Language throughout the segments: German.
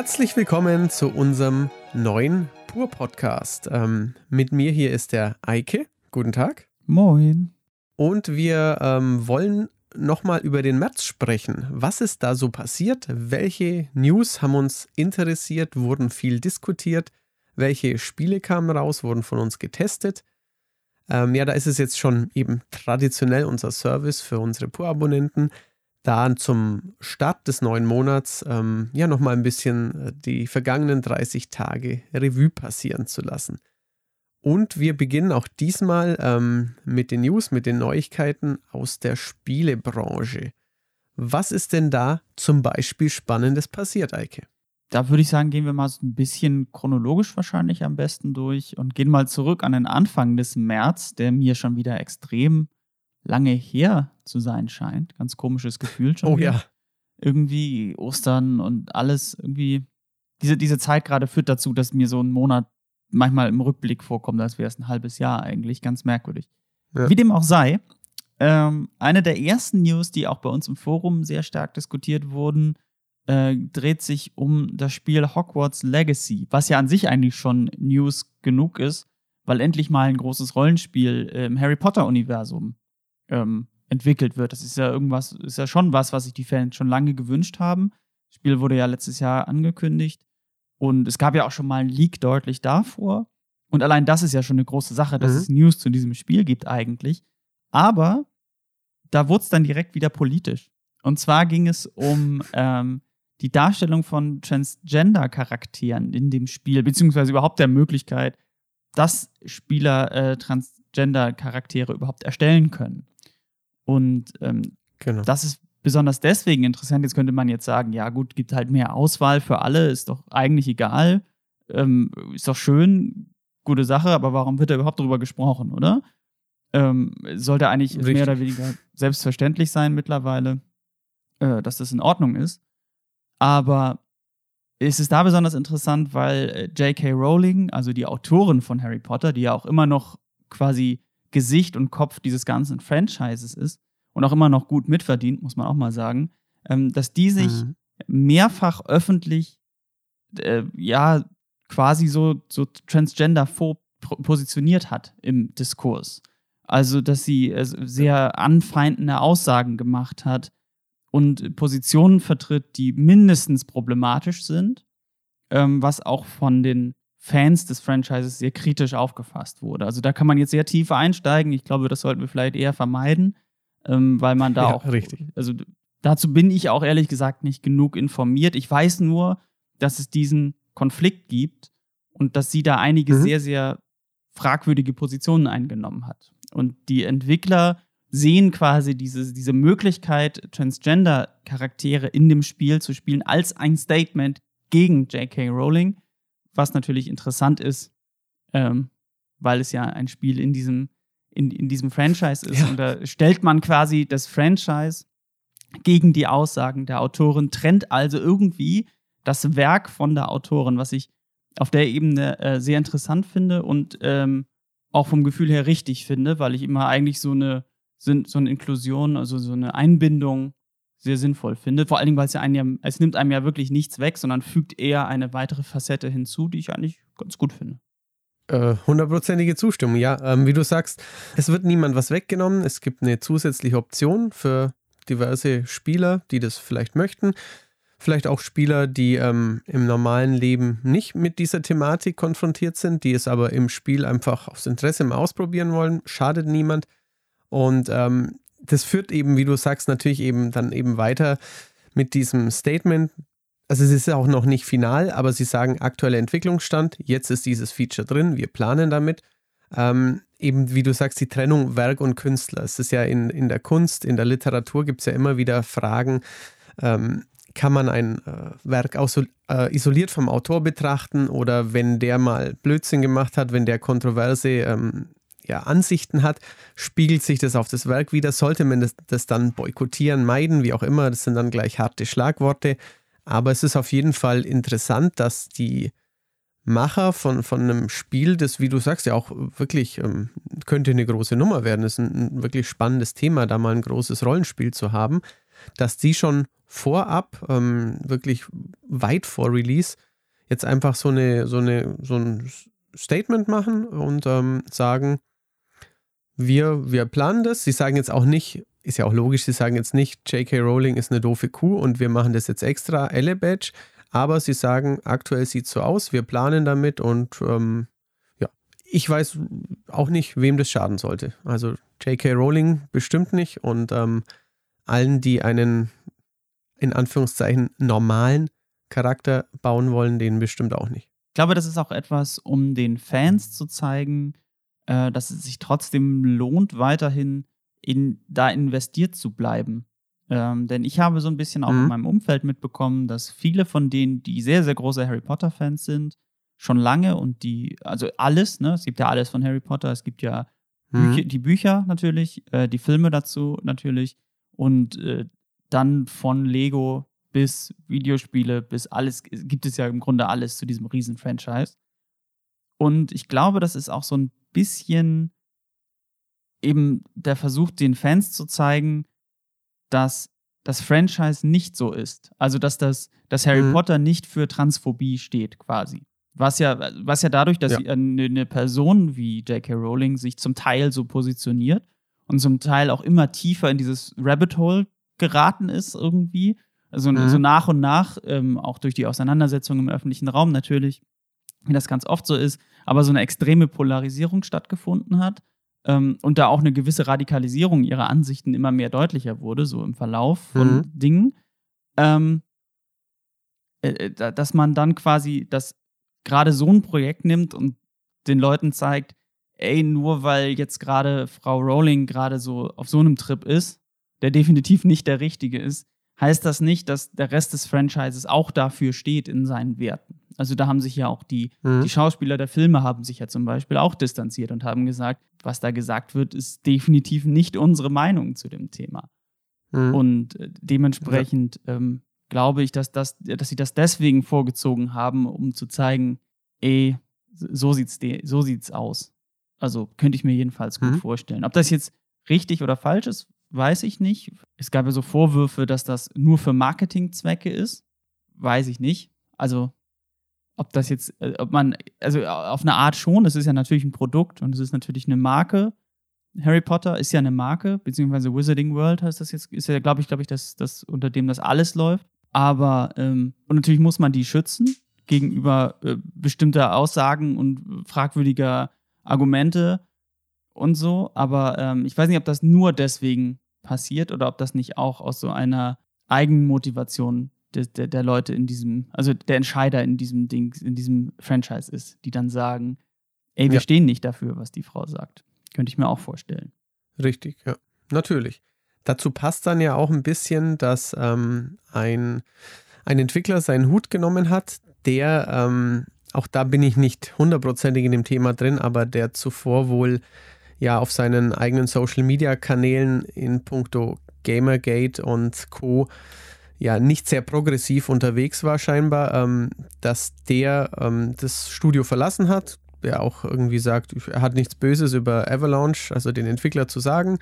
Herzlich willkommen zu unserem neuen Pur-Podcast. Ähm, mit mir hier ist der Eike. Guten Tag. Moin. Und wir ähm, wollen nochmal über den März sprechen. Was ist da so passiert? Welche News haben uns interessiert, wurden viel diskutiert? Welche Spiele kamen raus, wurden von uns getestet? Ähm, ja, da ist es jetzt schon eben traditionell unser Service für unsere Pur-Abonnenten, da zum Start des neuen Monats ähm, ja nochmal ein bisschen äh, die vergangenen 30 Tage Revue passieren zu lassen. Und wir beginnen auch diesmal ähm, mit den News, mit den Neuigkeiten aus der Spielebranche. Was ist denn da zum Beispiel Spannendes passiert, Eike? Da würde ich sagen, gehen wir mal so ein bisschen chronologisch wahrscheinlich am besten durch und gehen mal zurück an den Anfang des März, der mir schon wieder extrem lange her zu sein scheint. Ganz komisches Gefühl schon. Oh wieder. ja. Irgendwie Ostern und alles irgendwie. Diese, diese Zeit gerade führt dazu, dass mir so ein Monat manchmal im Rückblick vorkommt, als wäre es ein halbes Jahr eigentlich. Ganz merkwürdig. Ja. Wie dem auch sei, ähm, eine der ersten News, die auch bei uns im Forum sehr stark diskutiert wurden, äh, dreht sich um das Spiel Hogwarts Legacy, was ja an sich eigentlich schon News genug ist, weil endlich mal ein großes Rollenspiel im Harry Potter-Universum ähm, entwickelt wird. Das ist ja irgendwas, ist ja schon was, was sich die Fans schon lange gewünscht haben. Das Spiel wurde ja letztes Jahr angekündigt und es gab ja auch schon mal ein Leak deutlich davor. Und allein das ist ja schon eine große Sache, dass mhm. es News zu diesem Spiel gibt eigentlich. Aber da wurde es dann direkt wieder politisch. Und zwar ging es um ähm, die Darstellung von Transgender-Charakteren in dem Spiel, beziehungsweise überhaupt der Möglichkeit, dass Spieler äh, Transgender-Charaktere überhaupt erstellen können. Und ähm, genau. das ist besonders deswegen interessant. Jetzt könnte man jetzt sagen, ja gut, gibt halt mehr Auswahl für alle, ist doch eigentlich egal, ähm, ist doch schön, gute Sache, aber warum wird da überhaupt darüber gesprochen, oder? Ähm, sollte eigentlich Richtig. mehr oder weniger selbstverständlich sein mittlerweile, äh, dass das in Ordnung ist. Aber es ist da besonders interessant, weil äh, J.K. Rowling, also die Autorin von Harry Potter, die ja auch immer noch quasi Gesicht und Kopf dieses ganzen Franchises ist, und auch immer noch gut mitverdient, muss man auch mal sagen, ähm, dass die sich mhm. mehrfach öffentlich, äh, ja, quasi so, so transgender positioniert hat im Diskurs. Also, dass sie äh, sehr anfeindende Aussagen gemacht hat und Positionen vertritt, die mindestens problematisch sind, ähm, was auch von den Fans des Franchises sehr kritisch aufgefasst wurde. Also da kann man jetzt sehr tief einsteigen. Ich glaube, das sollten wir vielleicht eher vermeiden ähm, weil man da ja, auch. Richtig. Also dazu bin ich auch ehrlich gesagt nicht genug informiert. Ich weiß nur, dass es diesen Konflikt gibt und dass sie da einige mhm. sehr, sehr fragwürdige Positionen eingenommen hat. Und die Entwickler sehen quasi diese, diese Möglichkeit, Transgender-Charaktere in dem Spiel zu spielen, als ein Statement gegen J.K. Rowling, was natürlich interessant ist, ähm, weil es ja ein Spiel in diesem in, in diesem Franchise ist. Ja. Und da stellt man quasi das Franchise gegen die Aussagen der Autorin, trennt also irgendwie das Werk von der Autorin, was ich auf der Ebene äh, sehr interessant finde und ähm, auch vom Gefühl her richtig finde, weil ich immer eigentlich so eine, so eine Inklusion, also so eine Einbindung sehr sinnvoll finde. Vor allen Dingen, weil es ja einem ja, es nimmt einem ja wirklich nichts weg, sondern fügt eher eine weitere Facette hinzu, die ich eigentlich ganz gut finde. Äh, hundertprozentige Zustimmung, ja. Ähm, wie du sagst, es wird niemand was weggenommen. Es gibt eine zusätzliche Option für diverse Spieler, die das vielleicht möchten. Vielleicht auch Spieler, die ähm, im normalen Leben nicht mit dieser Thematik konfrontiert sind, die es aber im Spiel einfach aus Interesse mal ausprobieren wollen. Schadet niemand. Und ähm, das führt eben, wie du sagst, natürlich eben dann eben weiter mit diesem Statement, also es ist auch noch nicht final, aber sie sagen aktueller Entwicklungsstand, jetzt ist dieses Feature drin, wir planen damit. Ähm, eben wie du sagst, die Trennung Werk und Künstler. Es ist ja in, in der Kunst, in der Literatur gibt es ja immer wieder Fragen, ähm, kann man ein äh, Werk auso, äh, isoliert vom Autor betrachten oder wenn der mal Blödsinn gemacht hat, wenn der kontroverse ähm, ja, Ansichten hat, spiegelt sich das auf das Werk wieder. Sollte man das, das dann boykottieren, meiden, wie auch immer, das sind dann gleich harte Schlagworte. Aber es ist auf jeden Fall interessant, dass die Macher von, von einem Spiel, das, wie du sagst, ja auch wirklich ähm, könnte eine große Nummer werden. Das ist ein, ein, wirklich spannendes Thema, da mal ein großes Rollenspiel zu haben. dass die schon vorab, ähm, wirklich weit vor Release, jetzt einfach so eine, so eine, so ein Statement machen und ähm, sagen, wir, wir planen das. Sie sagen jetzt auch nicht, ist ja auch logisch, sie sagen jetzt nicht, J.K. Rowling ist eine doofe Kuh und wir machen das jetzt extra, Elle Badge, aber sie sagen, aktuell sieht es so aus, wir planen damit und ähm, ja, ich weiß auch nicht, wem das schaden sollte. Also J.K. Rowling bestimmt nicht und ähm, allen, die einen in Anführungszeichen normalen Charakter bauen wollen, denen bestimmt auch nicht. Ich glaube, das ist auch etwas, um den Fans zu zeigen, äh, dass es sich trotzdem lohnt, weiterhin in, da investiert zu bleiben. Ähm, denn ich habe so ein bisschen auch mhm. in meinem Umfeld mitbekommen, dass viele von denen, die sehr, sehr große Harry Potter-Fans sind, schon lange und die, also alles, ne, es gibt ja alles von Harry Potter, es gibt ja mhm. Bücher, die Bücher natürlich, äh, die Filme dazu natürlich und äh, dann von Lego bis Videospiele bis alles, gibt es ja im Grunde alles zu diesem riesen Franchise. Und ich glaube, das ist auch so ein bisschen eben der Versuch, den Fans zu zeigen, dass das Franchise nicht so ist. Also, dass das, dass Harry mhm. Potter nicht für Transphobie steht, quasi. Was ja, was ja dadurch, dass ja. eine, eine Person wie J.K. Rowling sich zum Teil so positioniert und zum Teil auch immer tiefer in dieses Rabbit Hole geraten ist, irgendwie. Also mhm. so nach und nach, ähm, auch durch die Auseinandersetzung im öffentlichen Raum natürlich, wie das ganz oft so ist, aber so eine extreme Polarisierung stattgefunden hat ähm, und da auch eine gewisse Radikalisierung ihrer Ansichten immer mehr deutlicher wurde, so im Verlauf von mhm. Dingen, ähm, äh, äh dass man dann quasi das gerade so ein Projekt nimmt und den Leuten zeigt, ey, nur weil jetzt gerade Frau Rowling gerade so auf so einem Trip ist, der definitiv nicht der richtige ist, heißt das nicht, dass der Rest des Franchises auch dafür steht in seinen Werten. Also da haben sich ja auch die, mhm. die Schauspieler der Filme haben sich ja zum Beispiel auch distanziert und haben gesagt, was da gesagt wird, ist definitiv nicht unsere Meinung zu dem Thema. Mhm. Und äh, dementsprechend ja. ähm, glaube ich, dass, das, dass sie das deswegen vorgezogen haben, um zu zeigen, ey, so sieht's, so sieht's aus. Also könnte ich mir jedenfalls gut mhm. vorstellen. Ob das jetzt richtig oder falsch ist, weiß ich nicht. Es gab ja so Vorwürfe, dass das nur für Marketingzwecke ist. Weiß ich nicht. Also, ob das jetzt, äh, ob man, also auf eine Art schon, es ist ja natürlich ein Produkt und es ist natürlich eine Marke. Harry Potter ist ja eine Marke, beziehungsweise Wizarding World heißt das jetzt, ist ja, glaube ich, glaube ich, das, das, unter dem das alles läuft. Aber, ähm, und natürlich muss man die schützen gegenüber äh, bestimmter Aussagen und fragwürdiger Argumente und so. Aber ähm, ich weiß nicht, ob das nur deswegen passiert oder ob das nicht auch aus so einer Eigenmotivation der, der, der Leute in diesem, also der Entscheider in diesem Ding, in diesem Franchise ist, die dann sagen, ey, wir ja. stehen nicht dafür, was die Frau sagt. Könnte ich mir auch vorstellen. Richtig, ja. Natürlich. Dazu passt dann ja auch ein bisschen, dass ähm, ein, ein Entwickler seinen Hut genommen hat, der, ähm, auch da bin ich nicht hundertprozentig in dem Thema drin, aber der zuvor wohl ja auf seinen eigenen Social Media Kanälen in puncto Gamergate und Co. ja nicht sehr progressiv unterwegs war, scheinbar, ähm, dass der ähm, das Studio verlassen hat. Der auch irgendwie sagt, er hat nichts Böses über Avalanche, also den Entwickler zu sagen,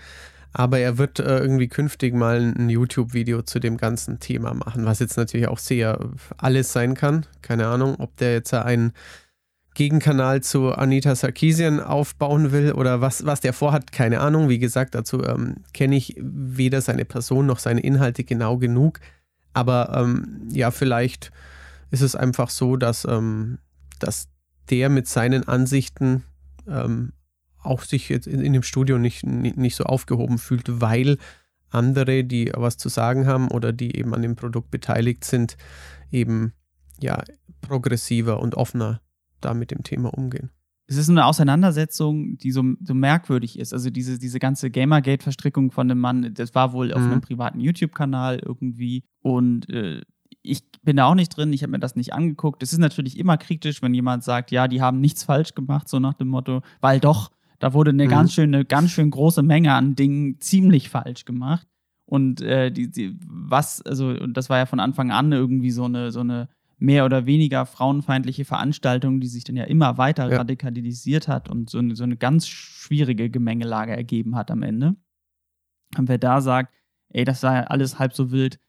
aber er wird äh, irgendwie künftig mal ein YouTube-Video zu dem ganzen Thema machen, was jetzt natürlich auch sehr alles sein kann. Keine Ahnung, ob der jetzt ein Gegenkanal zu Anita Sarkeesian aufbauen will oder was, was der vorhat, keine Ahnung. Wie gesagt, dazu ähm, kenne ich weder seine Person noch seine Inhalte genau genug. Aber ähm, ja, vielleicht ist es einfach so, dass, ähm, dass der mit seinen Ansichten ähm, auch sich jetzt in, in, dem Studio nicht, nicht, nicht so aufgehoben fühlt, weil andere, die was zu sagen haben oder die eben an dem Produkt beteiligt sind, eben ja progressiver und offener da mit dem Thema umgehen. Es ist eine Auseinandersetzung, die so, so merkwürdig ist. Also diese, diese ganze Gamergate-Verstrickung von dem Mann, das war wohl auf mhm. einem privaten YouTube-Kanal irgendwie. Und äh, ich bin da auch nicht drin, ich habe mir das nicht angeguckt. Es ist natürlich immer kritisch, wenn jemand sagt, ja, die haben nichts falsch gemacht, so nach dem Motto, weil doch, da wurde eine mhm. ganz schöne, ganz schön große Menge an Dingen ziemlich falsch gemacht. Und äh, die, die, was, also, und das war ja von Anfang an irgendwie so eine, so eine mehr oder weniger frauenfeindliche Veranstaltung, die sich dann ja immer weiter ja. radikalisiert hat und so eine, so eine ganz schwierige Gemengelage ergeben hat am Ende. Und wer da sagt, ey, das sei alles halb so wild.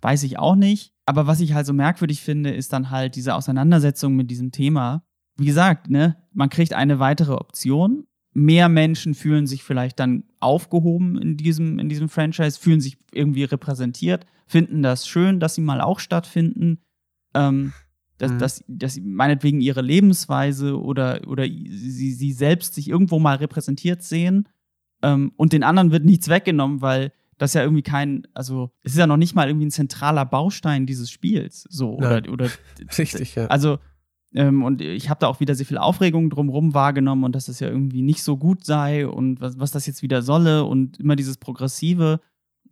Weiß ich auch nicht. Aber was ich halt so merkwürdig finde, ist dann halt diese Auseinandersetzung mit diesem Thema. Wie gesagt, ne, man kriegt eine weitere Option. Mehr Menschen fühlen sich vielleicht dann aufgehoben in diesem, in diesem Franchise, fühlen sich irgendwie repräsentiert, finden das schön, dass sie mal auch stattfinden. Ähm, dass, mhm. dass, dass meinetwegen ihre Lebensweise oder, oder sie, sie selbst sich irgendwo mal repräsentiert sehen. Ähm, und den anderen wird nichts weggenommen, weil das ja irgendwie kein, also es ist ja noch nicht mal irgendwie ein zentraler Baustein dieses Spiels. So, oder, oder Richtig, ja. Also, ähm, und ich habe da auch wieder sehr viel Aufregung drumherum wahrgenommen und dass es ja irgendwie nicht so gut sei und was, was das jetzt wieder solle und immer dieses Progressive.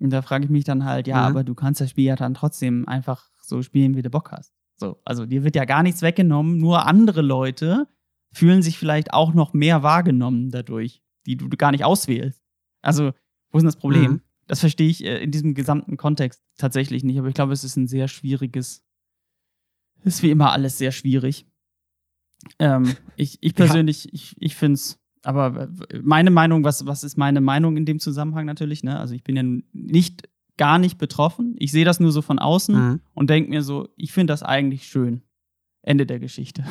Und da frage ich mich dann halt, ja, mhm. aber du kannst das Spiel ja dann trotzdem einfach so spielen, wie du Bock hast. So, also dir wird ja gar nichts weggenommen, nur andere Leute fühlen sich vielleicht auch noch mehr wahrgenommen dadurch, die du gar nicht auswählst. Also, wo ist denn das Problem? Mhm. Das verstehe ich äh, in diesem gesamten Kontext tatsächlich nicht, aber ich glaube, es ist ein sehr schwieriges, ist wie immer alles sehr schwierig. Ähm, ich, ich persönlich, ja. ich, ich finde es, aber meine Meinung, was, was ist meine Meinung in dem Zusammenhang natürlich, ne? Also ich bin ja nicht, gar nicht betroffen. Ich sehe das nur so von außen mhm. und denke mir so, ich finde das eigentlich schön. Ende der Geschichte.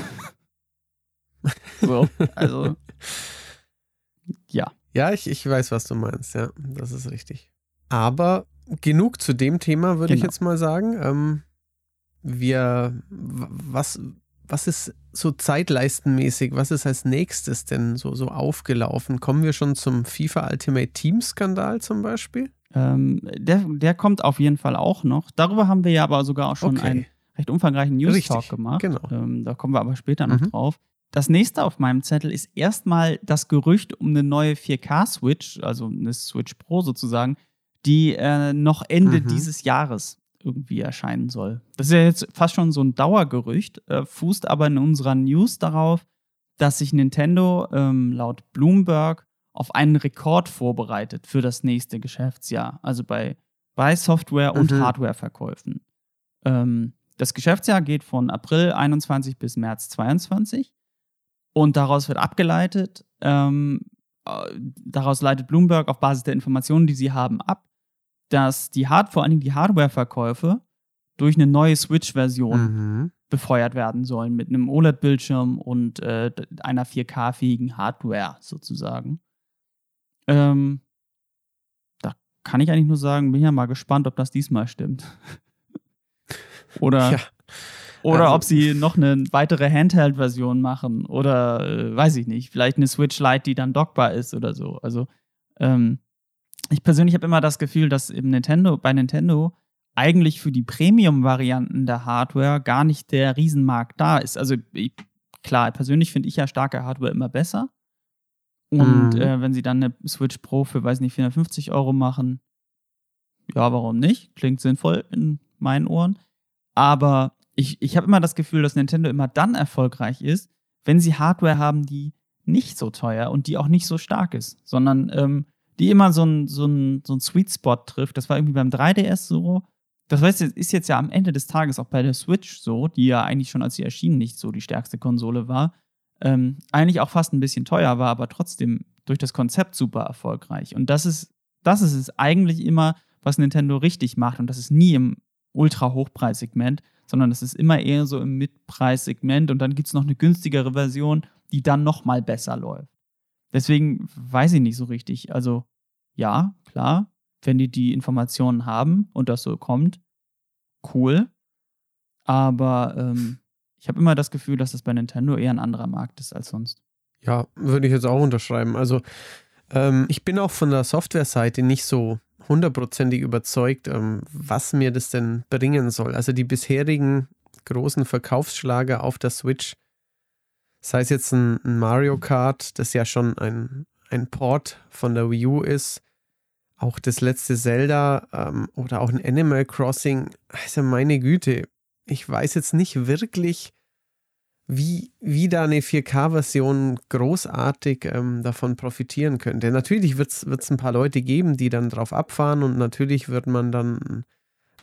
so, also, ja. Ja, ich, ich weiß, was du meinst, ja, das ist richtig. Aber genug zu dem Thema, würde genau. ich jetzt mal sagen. Ähm, wir, was, was ist so zeitleistenmäßig, was ist als nächstes denn so, so aufgelaufen? Kommen wir schon zum FIFA Ultimate Team Skandal zum Beispiel? Ähm, der, der kommt auf jeden Fall auch noch. Darüber haben wir ja aber sogar auch schon okay. einen recht umfangreichen News Talk gemacht. Genau. Ähm, da kommen wir aber später noch mhm. drauf. Das nächste auf meinem Zettel ist erstmal das Gerücht um eine neue 4K-Switch, also eine Switch Pro sozusagen, die äh, noch Ende mhm. dieses Jahres irgendwie erscheinen soll. Das ist ja jetzt fast schon so ein Dauergerücht, äh, fußt aber in unserer News darauf, dass sich Nintendo ähm, laut Bloomberg auf einen Rekord vorbereitet für das nächste Geschäftsjahr, also bei, bei Software- und mhm. Hardwareverkäufen. Ähm, das Geschäftsjahr geht von April 21 bis März 22 und daraus wird abgeleitet, ähm, äh, daraus leitet Bloomberg auf Basis der Informationen, die sie haben, ab, dass die Hard vor allen Dingen die Hardware-Verkäufe durch eine neue Switch-Version mhm. befeuert werden sollen mit einem OLED-Bildschirm und äh, einer 4K-fähigen Hardware sozusagen. Ähm, da kann ich eigentlich nur sagen, bin ja mal gespannt, ob das diesmal stimmt. oder ja. oder also, ob sie noch eine weitere Handheld-Version machen oder äh, weiß ich nicht, vielleicht eine Switch Lite, die dann dockbar ist oder so. Also ähm, ich persönlich habe immer das Gefühl, dass im Nintendo, bei Nintendo eigentlich für die Premium-Varianten der Hardware gar nicht der Riesenmarkt da ist. Also ich, klar, persönlich finde ich ja starke Hardware immer besser. Und mhm. äh, wenn sie dann eine Switch Pro für, weiß nicht, 450 Euro machen, ja, warum nicht? Klingt sinnvoll in meinen Ohren. Aber ich, ich habe immer das Gefühl, dass Nintendo immer dann erfolgreich ist, wenn sie Hardware haben, die nicht so teuer und die auch nicht so stark ist, sondern ähm, die immer so ein, so, ein, so ein Sweet Spot trifft. Das war irgendwie beim 3DS so. Das heißt, ist jetzt ja am Ende des Tages auch bei der Switch so, die ja eigentlich schon als sie erschien nicht so die stärkste Konsole war ähm, eigentlich auch fast ein bisschen teuer war, aber trotzdem durch das Konzept super erfolgreich. Und das ist, das ist es eigentlich immer, was Nintendo richtig macht. Und das ist nie im Ultra-Hochpreissegment, sondern das ist immer eher so im Mitpreissegment. Und dann gibt es noch eine günstigere Version, die dann noch mal besser läuft. Deswegen weiß ich nicht so richtig. Also ja, klar, wenn die die Informationen haben und das so kommt, cool. Aber ähm, ich habe immer das Gefühl, dass das bei Nintendo eher ein anderer Markt ist als sonst. Ja, würde ich jetzt auch unterschreiben. Also ähm, ich bin auch von der Software-Seite nicht so hundertprozentig überzeugt, ähm, was mir das denn bringen soll. Also die bisherigen großen Verkaufsschlager auf der Switch, sei es jetzt ein, ein Mario Kart, das ja schon ein, ein Port von der Wii U ist, auch das letzte Zelda ähm, oder auch ein Animal Crossing, also meine Güte, ich weiß jetzt nicht wirklich, wie, wie da eine 4K-Version großartig ähm, davon profitieren könnte. Natürlich wird es ein paar Leute geben, die dann drauf abfahren und natürlich wird man dann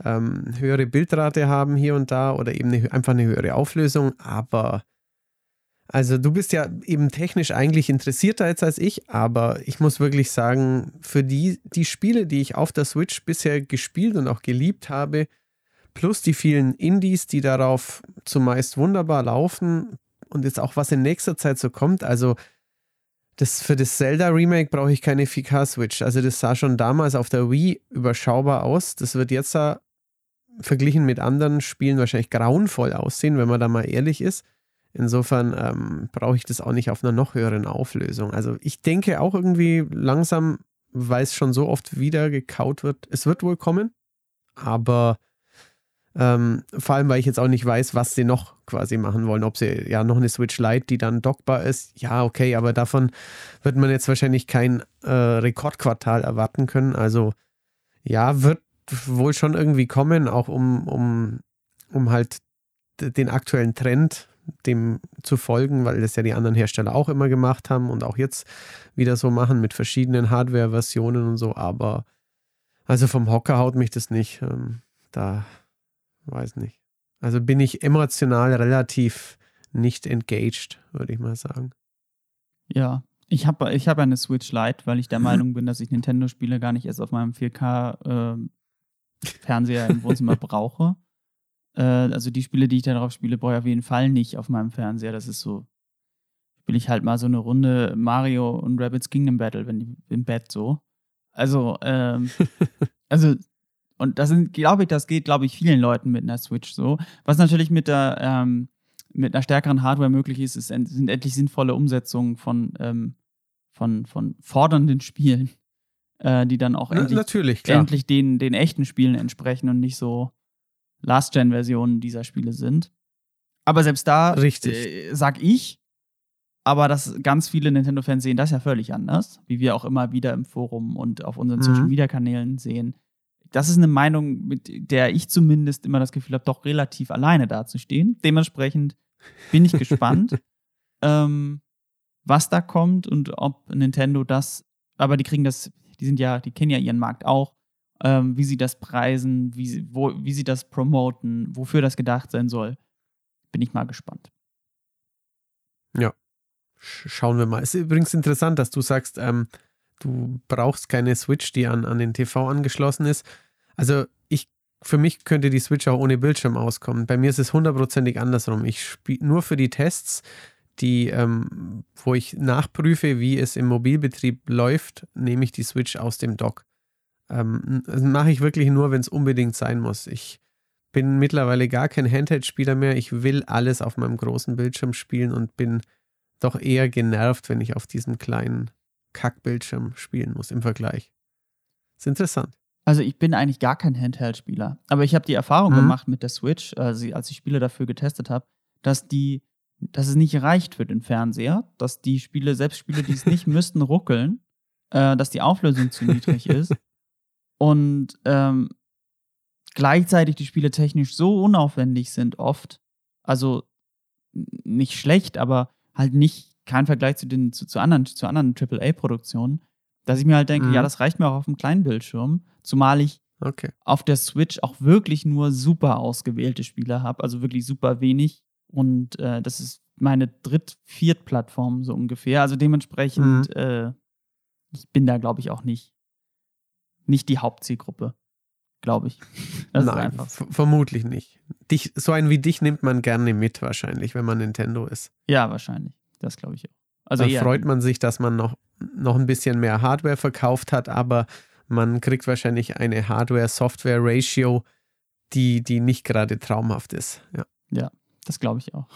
ähm, höhere Bildrate haben hier und da oder eben eine, einfach eine höhere Auflösung, aber Also du bist ja eben technisch eigentlich interessierter jetzt als ich, aber ich muss wirklich sagen, für die, die Spiele, die ich auf der Switch bisher gespielt und auch geliebt habe, plus die vielen Indies, die darauf zumeist wunderbar laufen und jetzt auch was in nächster Zeit so kommt, also das, für das Zelda Remake brauche ich keine 4K Switch. Also das sah schon damals auf der Wii überschaubar aus. Das wird jetzt da verglichen mit anderen Spielen wahrscheinlich grauenvoll aussehen, wenn man da mal ehrlich ist. Insofern ähm, brauche ich das auch nicht auf einer noch höheren Auflösung. Also ich denke auch irgendwie langsam, weil es schon so oft wieder gekaut wird, es wird wohl kommen, aber ähm, vor allem, weil ich jetzt auch nicht weiß, was sie noch quasi machen wollen. Ob sie ja noch eine Switch Lite, die dann dockbar ist. Ja, okay, aber davon wird man jetzt wahrscheinlich kein äh, Rekordquartal erwarten können. Also ja, wird wohl schon irgendwie kommen, auch um, um, um halt den aktuellen Trend dem zu folgen, weil das ja die anderen Hersteller auch immer gemacht haben und auch jetzt wieder so machen mit verschiedenen Hardware-Versionen und so. Aber also vom Hocker haut mich das nicht. Ähm, da weiß nicht. Also bin ich emotional relativ nicht engaged, würde ich mal sagen. Ja, ich habe ich hab eine Switch Lite, weil ich der Meinung bin, dass ich Nintendo-Spiele gar nicht erst auf meinem 4K-Fernseher äh, im Wohnzimmer brauche. Äh, also die Spiele, die ich darauf spiele, brauche ich auf jeden Fall nicht auf meinem Fernseher. Das ist so, spiele ich halt mal so eine Runde Mario und Rabbits Kingdom Battle, wenn die im Bett so. Also, ähm, also, und das sind, glaube ich, das geht, glaube ich, vielen Leuten mit einer Switch so. Was natürlich mit der, ähm, mit einer stärkeren Hardware möglich ist, ist sind endlich sinnvolle Umsetzungen von, ähm, von, von fordernden Spielen, äh, die dann auch endlich, ja, endlich den, den echten Spielen entsprechen und nicht so Last-Gen-Versionen dieser Spiele sind. Aber selbst da äh, sag ich, aber dass ganz viele Nintendo-Fans sehen das ja völlig anders, wie wir auch immer wieder im Forum und auf unseren mhm. Social-Media-Kanälen sehen. Das ist eine Meinung, mit der ich zumindest immer das Gefühl habe, doch relativ alleine dazustehen. Dementsprechend bin ich gespannt, ähm, was da kommt und ob Nintendo das, aber die kriegen das, die sind ja, die kennen ja ihren Markt auch, ähm, wie sie das preisen, wie sie, wo, wie sie das promoten, wofür das gedacht sein soll. Bin ich mal gespannt. Ja, schauen wir mal. Es ist übrigens interessant, dass du sagst, ähm, du brauchst keine Switch, die an, an den TV angeschlossen ist. Also ich, für mich könnte die Switch auch ohne Bildschirm auskommen. Bei mir ist es hundertprozentig andersrum. Ich spiele nur für die Tests, die, ähm, wo ich nachprüfe, wie es im Mobilbetrieb läuft, nehme ich die Switch aus dem Dock. Ähm, das mache ich wirklich nur, wenn es unbedingt sein muss. Ich bin mittlerweile gar kein Handheld-Spieler mehr. Ich will alles auf meinem großen Bildschirm spielen und bin doch eher genervt, wenn ich auf diesem kleinen Kackbildschirm spielen muss im Vergleich. Ist interessant. Also ich bin eigentlich gar kein Handheld-Spieler, aber ich habe die Erfahrung mhm. gemacht mit der Switch, also als ich Spiele dafür getestet habe, dass die, dass es nicht reicht für den Fernseher, dass die Spiele, selbst Spiele, die es nicht müssten, ruckeln, äh, dass die Auflösung zu niedrig ist und ähm, gleichzeitig die Spiele technisch so unaufwendig sind oft, also nicht schlecht, aber halt nicht kein Vergleich zu den zu, zu anderen zu anderen AAA-Produktionen, dass ich mir halt denke, mhm. ja, das reicht mir auch auf dem kleinen Bildschirm, zumal ich okay. auf der Switch auch wirklich nur super ausgewählte Spiele habe, also wirklich super wenig und äh, das ist meine dritt viert Plattform so ungefähr, also dementsprechend mhm. äh, ich bin da glaube ich auch nicht nicht die Hauptzielgruppe, glaube ich. Das Nein, vermutlich nicht. Dich, so einen wie dich nimmt man gerne mit, wahrscheinlich, wenn man Nintendo ist. Ja, wahrscheinlich. Das glaube ich auch. Also da freut man sich, dass man noch, noch ein bisschen mehr Hardware verkauft hat, aber man kriegt wahrscheinlich eine Hardware-Software-Ratio, die, die nicht gerade traumhaft ist. Ja, ja das glaube ich auch.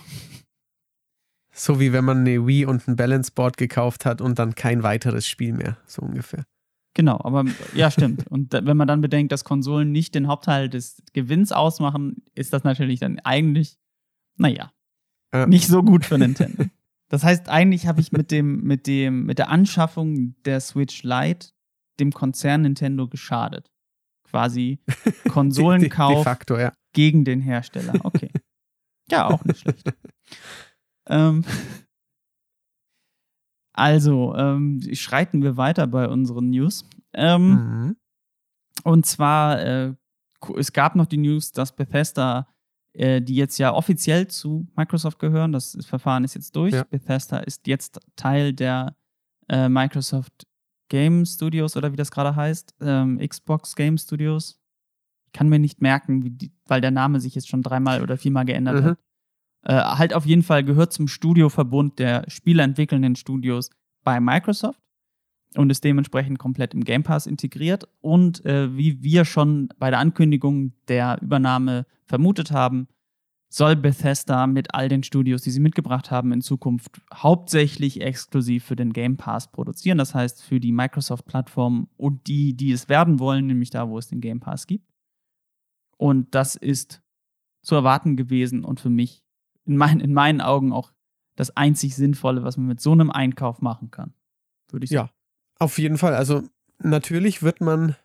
So wie wenn man eine Wii und ein Balance Board gekauft hat und dann kein weiteres Spiel mehr, so ungefähr. Genau, aber ja, stimmt. Und wenn man dann bedenkt, dass Konsolen nicht den Hauptteil des Gewinns ausmachen, ist das natürlich dann eigentlich, naja, äh. nicht so gut für Nintendo. Das heißt, eigentlich habe ich mit dem, mit dem, mit der Anschaffung der Switch Lite dem Konzern Nintendo geschadet. Quasi Konsolenkauf de, de facto, ja. gegen den Hersteller. Okay. Ja, auch nicht schlecht. ähm, also, ähm, schreiten wir weiter bei unseren News. Ähm, mhm. Und zwar, äh, es gab noch die News, dass Bethesda äh, die jetzt ja offiziell zu Microsoft gehören. Das Verfahren ist jetzt durch. Ja. Bethesda ist jetzt Teil der äh, Microsoft Game Studios oder wie das gerade heißt, ähm, Xbox Game Studios. Ich kann mir nicht merken, die, weil der Name sich jetzt schon dreimal oder viermal geändert mhm. hat. Äh, halt auf jeden Fall gehört zum Studioverbund der spieleentwickelnden Studios bei Microsoft und ist dementsprechend komplett im Game Pass integriert. Und äh, wie wir schon bei der Ankündigung der Übernahme vermutet haben, soll Bethesda mit all den Studios, die sie mitgebracht haben, in Zukunft hauptsächlich exklusiv für den Game Pass produzieren. Das heißt für die Microsoft-Plattform und die, die es werden wollen, nämlich da, wo es den Game Pass gibt. Und das ist zu erwarten gewesen und für mich in, mein, in meinen Augen auch das einzig Sinnvolle, was man mit so einem Einkauf machen kann. Würde ich sagen. Auf jeden Fall. Also natürlich wird man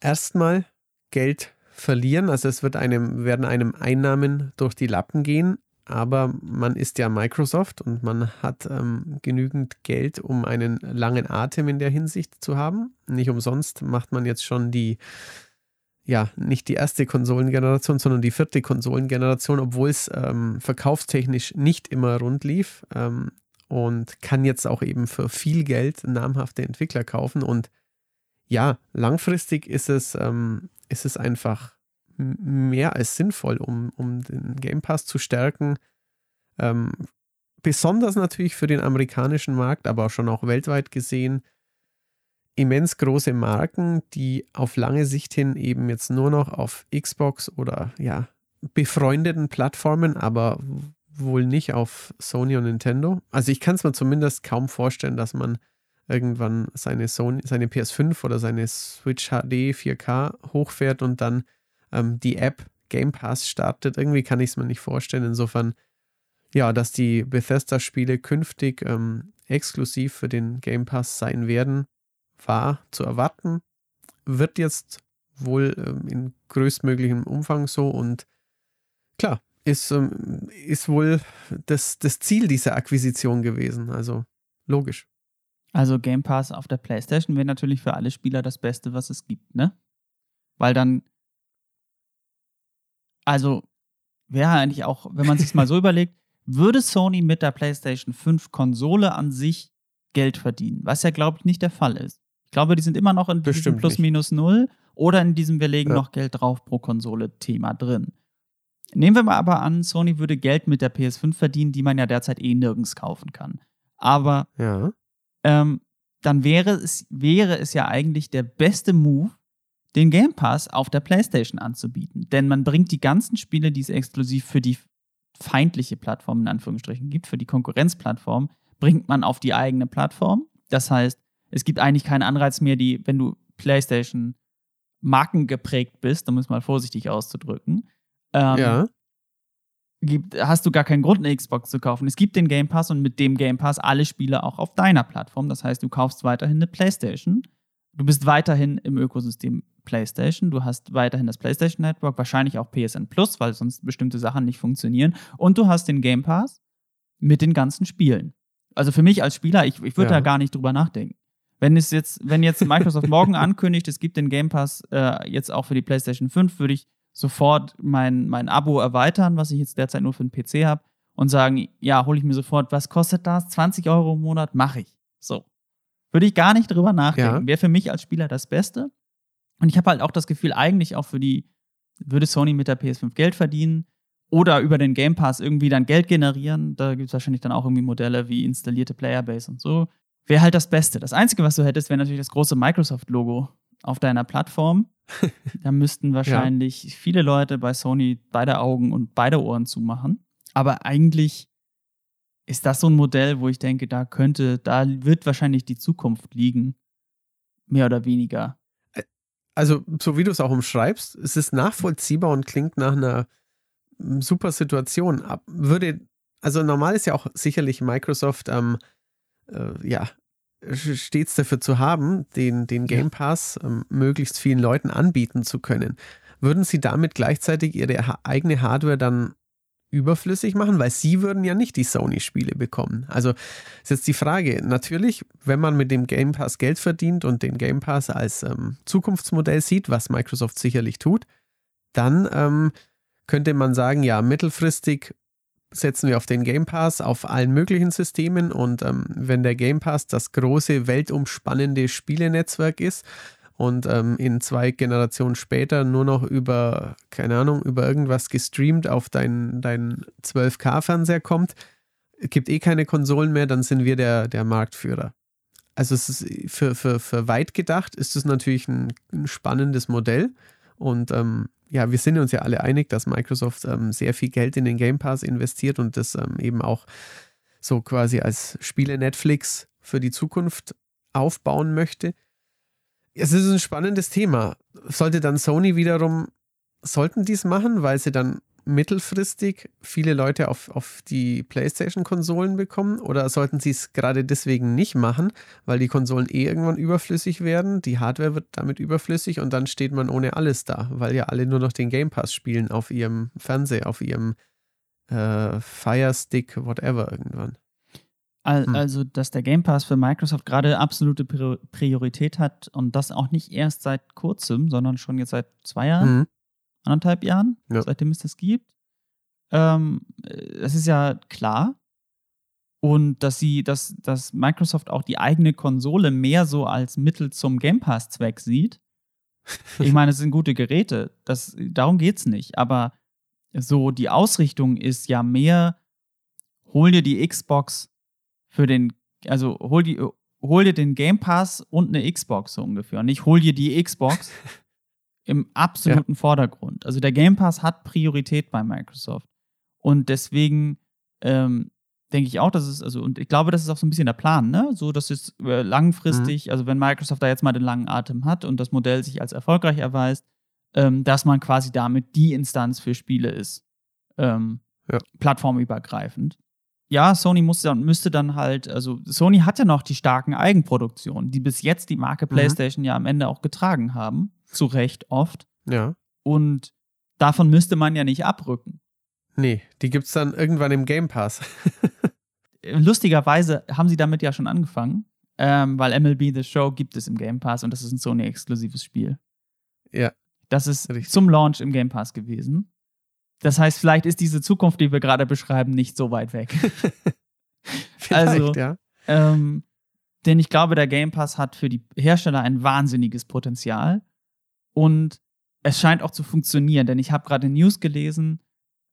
erstmal Geld verlieren. Also es wird einem, werden einem Einnahmen durch die Lappen gehen. Aber man ist ja Microsoft und man hat ähm, genügend Geld, um einen langen Atem in der Hinsicht zu haben. Nicht umsonst macht man jetzt schon die, ja, nicht die erste Konsolengeneration, sondern die vierte Konsolengeneration, obwohl es ähm, verkaufstechnisch nicht immer rund lief. Ähm, und kann jetzt auch eben für viel Geld namhafte Entwickler kaufen. Und ja, langfristig ist es, ähm, ist es einfach mehr als sinnvoll, um, um den Game Pass zu stärken. Ähm, besonders natürlich für den amerikanischen Markt, aber auch schon auch weltweit gesehen. Immens große Marken, die auf lange Sicht hin eben jetzt nur noch auf Xbox oder ja, befreundeten Plattformen, aber wohl nicht auf Sony und Nintendo. Also ich kann es mir zumindest kaum vorstellen, dass man irgendwann seine Sony, seine PS5 oder seine Switch HD 4K hochfährt und dann ähm, die App Game Pass startet. Irgendwie kann ich es mir nicht vorstellen. Insofern, ja, dass die Bethesda-Spiele künftig ähm, exklusiv für den Game Pass sein werden, war zu erwarten. Wird jetzt wohl ähm, in größtmöglichem Umfang so und klar, ist, ähm, ist wohl das, das Ziel dieser Akquisition gewesen. Also logisch. Also Game Pass auf der PlayStation wäre natürlich für alle Spieler das Beste, was es gibt, ne? Weil dann, also wäre eigentlich auch, wenn man sich mal so überlegt, würde Sony mit der PlayStation 5 Konsole an sich Geld verdienen, was ja, glaube ich, nicht der Fall ist. Ich glaube, die sind immer noch in diesem Plus minus null oder in diesem wir legen ja. noch Geld drauf pro Konsole Thema drin. Nehmen wir mal aber an, Sony würde Geld mit der PS5 verdienen, die man ja derzeit eh nirgends kaufen kann. Aber ja. ähm, dann wäre es, wäre es ja eigentlich der beste Move, den Game Pass auf der PlayStation anzubieten. Denn man bringt die ganzen Spiele, die es exklusiv für die feindliche Plattform in Anführungsstrichen gibt, für die Konkurrenzplattform, bringt man auf die eigene Plattform. Das heißt, es gibt eigentlich keinen Anreiz mehr, die, wenn du PlayStation markengeprägt bist, um es mal vorsichtig auszudrücken, ähm, ja. Gibt, hast du gar keinen Grund, eine Xbox zu kaufen. Es gibt den Game Pass und mit dem Game Pass alle Spiele auch auf deiner Plattform. Das heißt, du kaufst weiterhin eine PlayStation. Du bist weiterhin im Ökosystem PlayStation. Du hast weiterhin das PlayStation Network, wahrscheinlich auch PSN Plus, weil sonst bestimmte Sachen nicht funktionieren. Und du hast den Game Pass mit den ganzen Spielen. Also für mich als Spieler, ich, ich würde ja. da gar nicht drüber nachdenken. Wenn es jetzt, wenn jetzt Microsoft morgen ankündigt, es gibt den Game Pass äh, jetzt auch für die PlayStation 5, würde ich sofort mein, mein Abo erweitern, was ich jetzt derzeit nur für den PC habe, und sagen, ja, hole ich mir sofort, was kostet das? 20 Euro im Monat? Mache ich. So. Würde ich gar nicht drüber nachdenken. Ja. Wäre für mich als Spieler das Beste. Und ich habe halt auch das Gefühl, eigentlich auch für die, würde Sony mit der PS5 Geld verdienen oder über den Game Pass irgendwie dann Geld generieren. Da gibt es wahrscheinlich dann auch irgendwie Modelle wie installierte Playerbase und so. Wäre halt das Beste. Das Einzige, was du hättest, wäre natürlich das große Microsoft-Logo auf deiner Plattform. da müssten wahrscheinlich ja. viele Leute bei Sony beide Augen und beide Ohren zumachen. Aber eigentlich ist das so ein Modell, wo ich denke, da könnte, da wird wahrscheinlich die Zukunft liegen. Mehr oder weniger. Also, so wie du es auch umschreibst, es ist nachvollziehbar und klingt nach einer hm, super Situation. Würde, also normal ist ja auch sicherlich Microsoft ähm, äh, ja, stets dafür zu haben, den, den Game Pass ähm, möglichst vielen Leuten anbieten zu können. Würden Sie damit gleichzeitig Ihre ha eigene Hardware dann überflüssig machen? Weil Sie würden ja nicht die Sony-Spiele bekommen. Also ist jetzt die Frage, natürlich, wenn man mit dem Game Pass Geld verdient und den Game Pass als ähm, Zukunftsmodell sieht, was Microsoft sicherlich tut, dann ähm, könnte man sagen, ja, mittelfristig setzen wir auf den Game Pass auf allen möglichen Systemen und ähm, wenn der Game Pass das große, weltumspannende Spielenetzwerk ist und ähm, in zwei Generationen später nur noch über, keine Ahnung, über irgendwas gestreamt auf deinen dein 12K-Fernseher kommt, gibt eh keine Konsolen mehr, dann sind wir der, der Marktführer. Also es ist für, für, für weit gedacht ist es natürlich ein, ein spannendes Modell und ähm, ja, wir sind uns ja alle einig, dass Microsoft ähm, sehr viel Geld in den Game Pass investiert und das ähm, eben auch so quasi als Spiele-Netflix für die Zukunft aufbauen möchte. Es ist ein spannendes Thema. Sollte dann Sony wiederum, sollten dies machen, weil sie dann mittelfristig viele Leute auf, auf die PlayStation-Konsolen bekommen? Oder sollten sie es gerade deswegen nicht machen, weil die Konsolen eh irgendwann überflüssig werden? Die Hardware wird damit überflüssig und dann steht man ohne alles da, weil ja alle nur noch den Game Pass spielen auf ihrem Fernseher, auf ihrem äh, Fire Stick, whatever irgendwann. Hm. Also, dass der Game Pass für Microsoft gerade absolute Priorität hat und das auch nicht erst seit kurzem, sondern schon jetzt seit zwei Jahren. Mhm anderthalb Jahren, ja. seitdem es das gibt. Ähm, das ist ja klar. Und dass sie, dass, dass Microsoft auch die eigene Konsole mehr so als Mittel zum Game Pass-Zweck sieht. Ich meine, es sind gute Geräte. Das, darum geht es nicht. Aber so die Ausrichtung ist ja mehr, hol dir die Xbox für den, also hol, die, hol dir den Game Pass und eine Xbox so ungefähr. Und nicht hol dir die Xbox im absoluten ja. Vordergrund. Also der Game Pass hat Priorität bei Microsoft. Und deswegen ähm, denke ich auch, dass es, also, und ich glaube, das ist auch so ein bisschen der Plan, ne? So, dass es äh, langfristig, mhm. also wenn Microsoft da jetzt mal den langen Atem hat und das Modell sich als erfolgreich erweist, ähm, dass man quasi damit die Instanz für Spiele ist. Ähm, ja. Plattformübergreifend. Ja, Sony muss dann, müsste dann halt, also Sony hat ja noch die starken Eigenproduktionen, die bis jetzt die Marke mhm. PlayStation ja am Ende auch getragen haben zu Recht oft. Ja. Und davon müsste man ja nicht abrücken. Nee, die gibt es dann irgendwann im Game Pass. Lustigerweise haben sie damit ja schon angefangen, ähm, weil MLB The Show gibt es im Game Pass und das ist ein Sony-exklusives Spiel. Ja. Das ist Richtig. zum Launch im Game Pass gewesen. Das heißt, vielleicht ist diese Zukunft, die wir gerade beschreiben, nicht so weit weg. vielleicht, also, ja. Ähm, denn ich glaube, der Game Pass hat für die Hersteller ein wahnsinniges Potenzial. Und es scheint auch zu funktionieren, denn ich habe gerade News gelesen,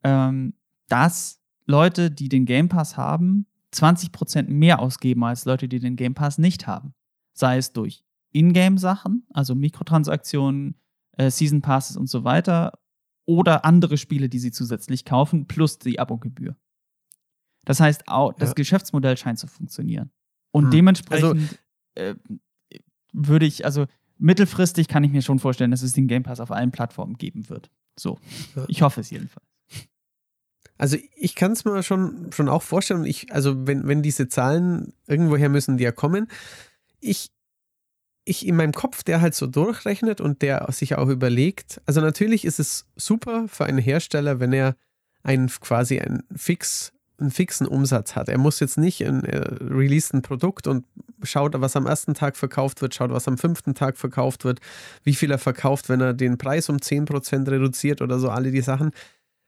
ähm, dass Leute, die den Game Pass haben, 20% mehr ausgeben als Leute, die den Game Pass nicht haben. Sei es durch Ingame-Sachen, also Mikrotransaktionen, äh, Season Passes und so weiter, oder andere Spiele, die sie zusätzlich kaufen, plus die Abogebühr. Das heißt, auch das ja. Geschäftsmodell scheint zu funktionieren. Und hm. dementsprechend also, äh, würde ich, also mittelfristig kann ich mir schon vorstellen, dass es den Game Pass auf allen Plattformen geben wird. So. Ja. Ich hoffe es jedenfalls. Also ich kann es mir schon, schon auch vorstellen, ich, also wenn, wenn diese Zahlen irgendwoher müssen die ja kommen, ich, ich in meinem Kopf, der halt so durchrechnet und der sich auch überlegt, also natürlich ist es super für einen Hersteller, wenn er ein quasi ein fix einen fixen Umsatz hat. Er muss jetzt nicht ein äh, release ein Produkt und schaut, was am ersten Tag verkauft wird, schaut, was am fünften Tag verkauft wird, wie viel er verkauft, wenn er den Preis um 10% reduziert oder so, alle die Sachen.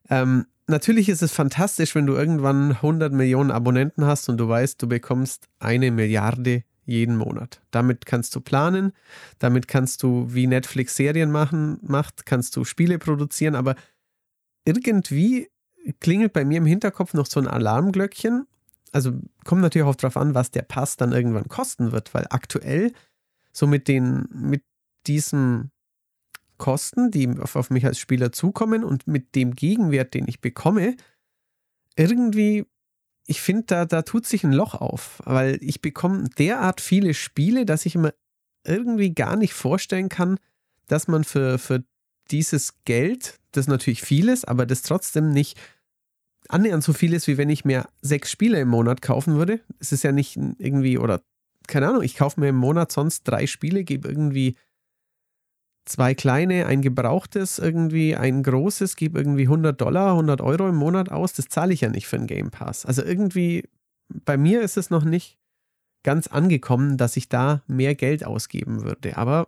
Ähm, natürlich ist es fantastisch, wenn du irgendwann 100 Millionen Abonnenten hast und du weißt, du bekommst eine Milliarde jeden Monat. Damit kannst du planen, damit kannst du wie Netflix Serien machen, macht, kannst du Spiele produzieren, aber irgendwie klingelt bei mir im Hinterkopf noch so ein Alarmglöckchen. Also kommt natürlich auch darauf an, was der Pass dann irgendwann kosten wird, weil aktuell so mit den, mit diesen Kosten, die auf, mich als Spieler zukommen und mit dem Gegenwert, den ich bekomme, irgendwie, ich finde, da, da tut sich ein Loch auf, weil ich bekomme derart viele Spiele, dass ich immer irgendwie gar nicht vorstellen kann, dass man für, für dieses Geld, das natürlich vieles, aber das trotzdem nicht annähernd so viel ist, wie wenn ich mir sechs Spiele im Monat kaufen würde. Es ist ja nicht irgendwie, oder keine Ahnung, ich kaufe mir im Monat sonst drei Spiele, gebe irgendwie zwei kleine, ein gebrauchtes, irgendwie ein großes, gebe irgendwie 100 Dollar, 100 Euro im Monat aus. Das zahle ich ja nicht für einen Game Pass. Also irgendwie, bei mir ist es noch nicht ganz angekommen, dass ich da mehr Geld ausgeben würde. Aber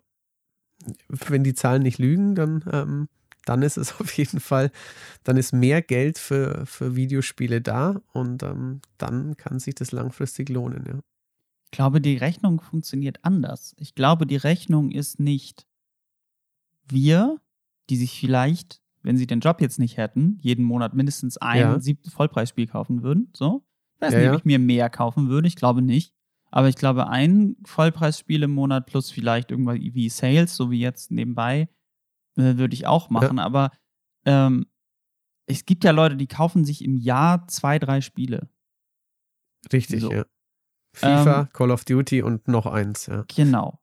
wenn die Zahlen nicht lügen, dann ähm, dann ist es auf jeden Fall, dann ist mehr Geld für, für Videospiele da und ähm, dann kann sich das langfristig lohnen, ja. Ich glaube, die Rechnung funktioniert anders. Ich glaube, die Rechnung ist nicht wir, die sich vielleicht, wenn sie den Job jetzt nicht hätten, jeden Monat mindestens ein ja. Vollpreisspiel kaufen würden. So. Ich weiß ja, nicht, ob ich mir mehr kaufen würde. Ich glaube nicht. Aber ich glaube, ein Vollpreisspiel im Monat plus vielleicht irgendwas wie Sales, so wie jetzt nebenbei, äh, würde ich auch machen. Ja. Aber ähm, es gibt ja Leute, die kaufen sich im Jahr zwei, drei Spiele. Richtig, so. ja. FIFA, ähm, Call of Duty und noch eins, ja. Genau.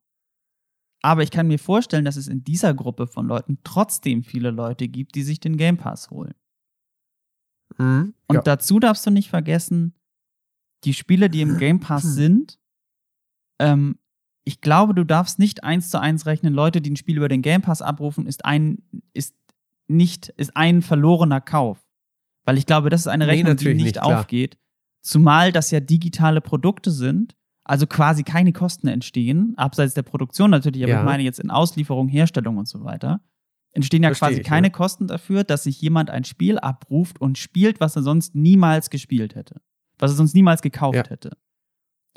Aber ich kann mir vorstellen, dass es in dieser Gruppe von Leuten trotzdem viele Leute gibt, die sich den Game Pass holen. Mhm, und ja. dazu darfst du nicht vergessen, die Spiele, die im Game Pass hm. sind, ähm, ich glaube, du darfst nicht eins zu eins rechnen, Leute, die ein Spiel über den Game Pass abrufen, ist ein, ist nicht, ist ein verlorener Kauf. Weil ich glaube, das ist eine Rechnung, nee, die nicht, nicht aufgeht. Zumal das ja digitale Produkte sind, also quasi keine Kosten entstehen, abseits der Produktion natürlich, aber ja. ich meine jetzt in Auslieferung, Herstellung und so weiter, entstehen ja Versteh quasi ich, keine ja. Kosten dafür, dass sich jemand ein Spiel abruft und spielt, was er sonst niemals gespielt hätte was er sonst niemals gekauft ja. hätte.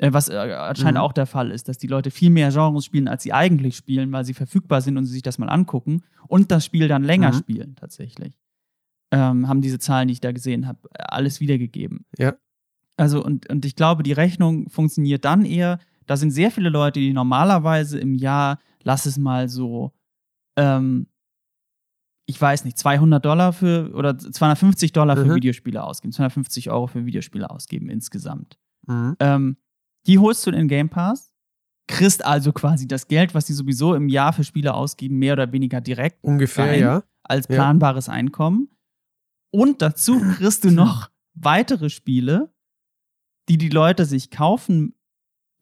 Äh, was äh, anscheinend mhm. auch der Fall ist, dass die Leute viel mehr Genres spielen, als sie eigentlich spielen, weil sie verfügbar sind und sie sich das mal angucken und das Spiel dann länger mhm. spielen tatsächlich. Ähm, haben diese Zahlen, die ich da gesehen habe, alles wiedergegeben. Ja. Also, und, und ich glaube, die Rechnung funktioniert dann eher, da sind sehr viele Leute, die normalerweise im Jahr, lass es mal so, ähm, ich weiß nicht, 200 Dollar für oder 250 Dollar für mhm. Videospiele ausgeben, 250 Euro für Videospiele ausgeben insgesamt. Mhm. Ähm, die holst du in den Game Pass, kriegst also quasi das Geld, was die sowieso im Jahr für Spiele ausgeben, mehr oder weniger direkt ungefähr rein, ja als planbares ja. Einkommen. Und dazu kriegst du noch weitere Spiele, die die Leute sich kaufen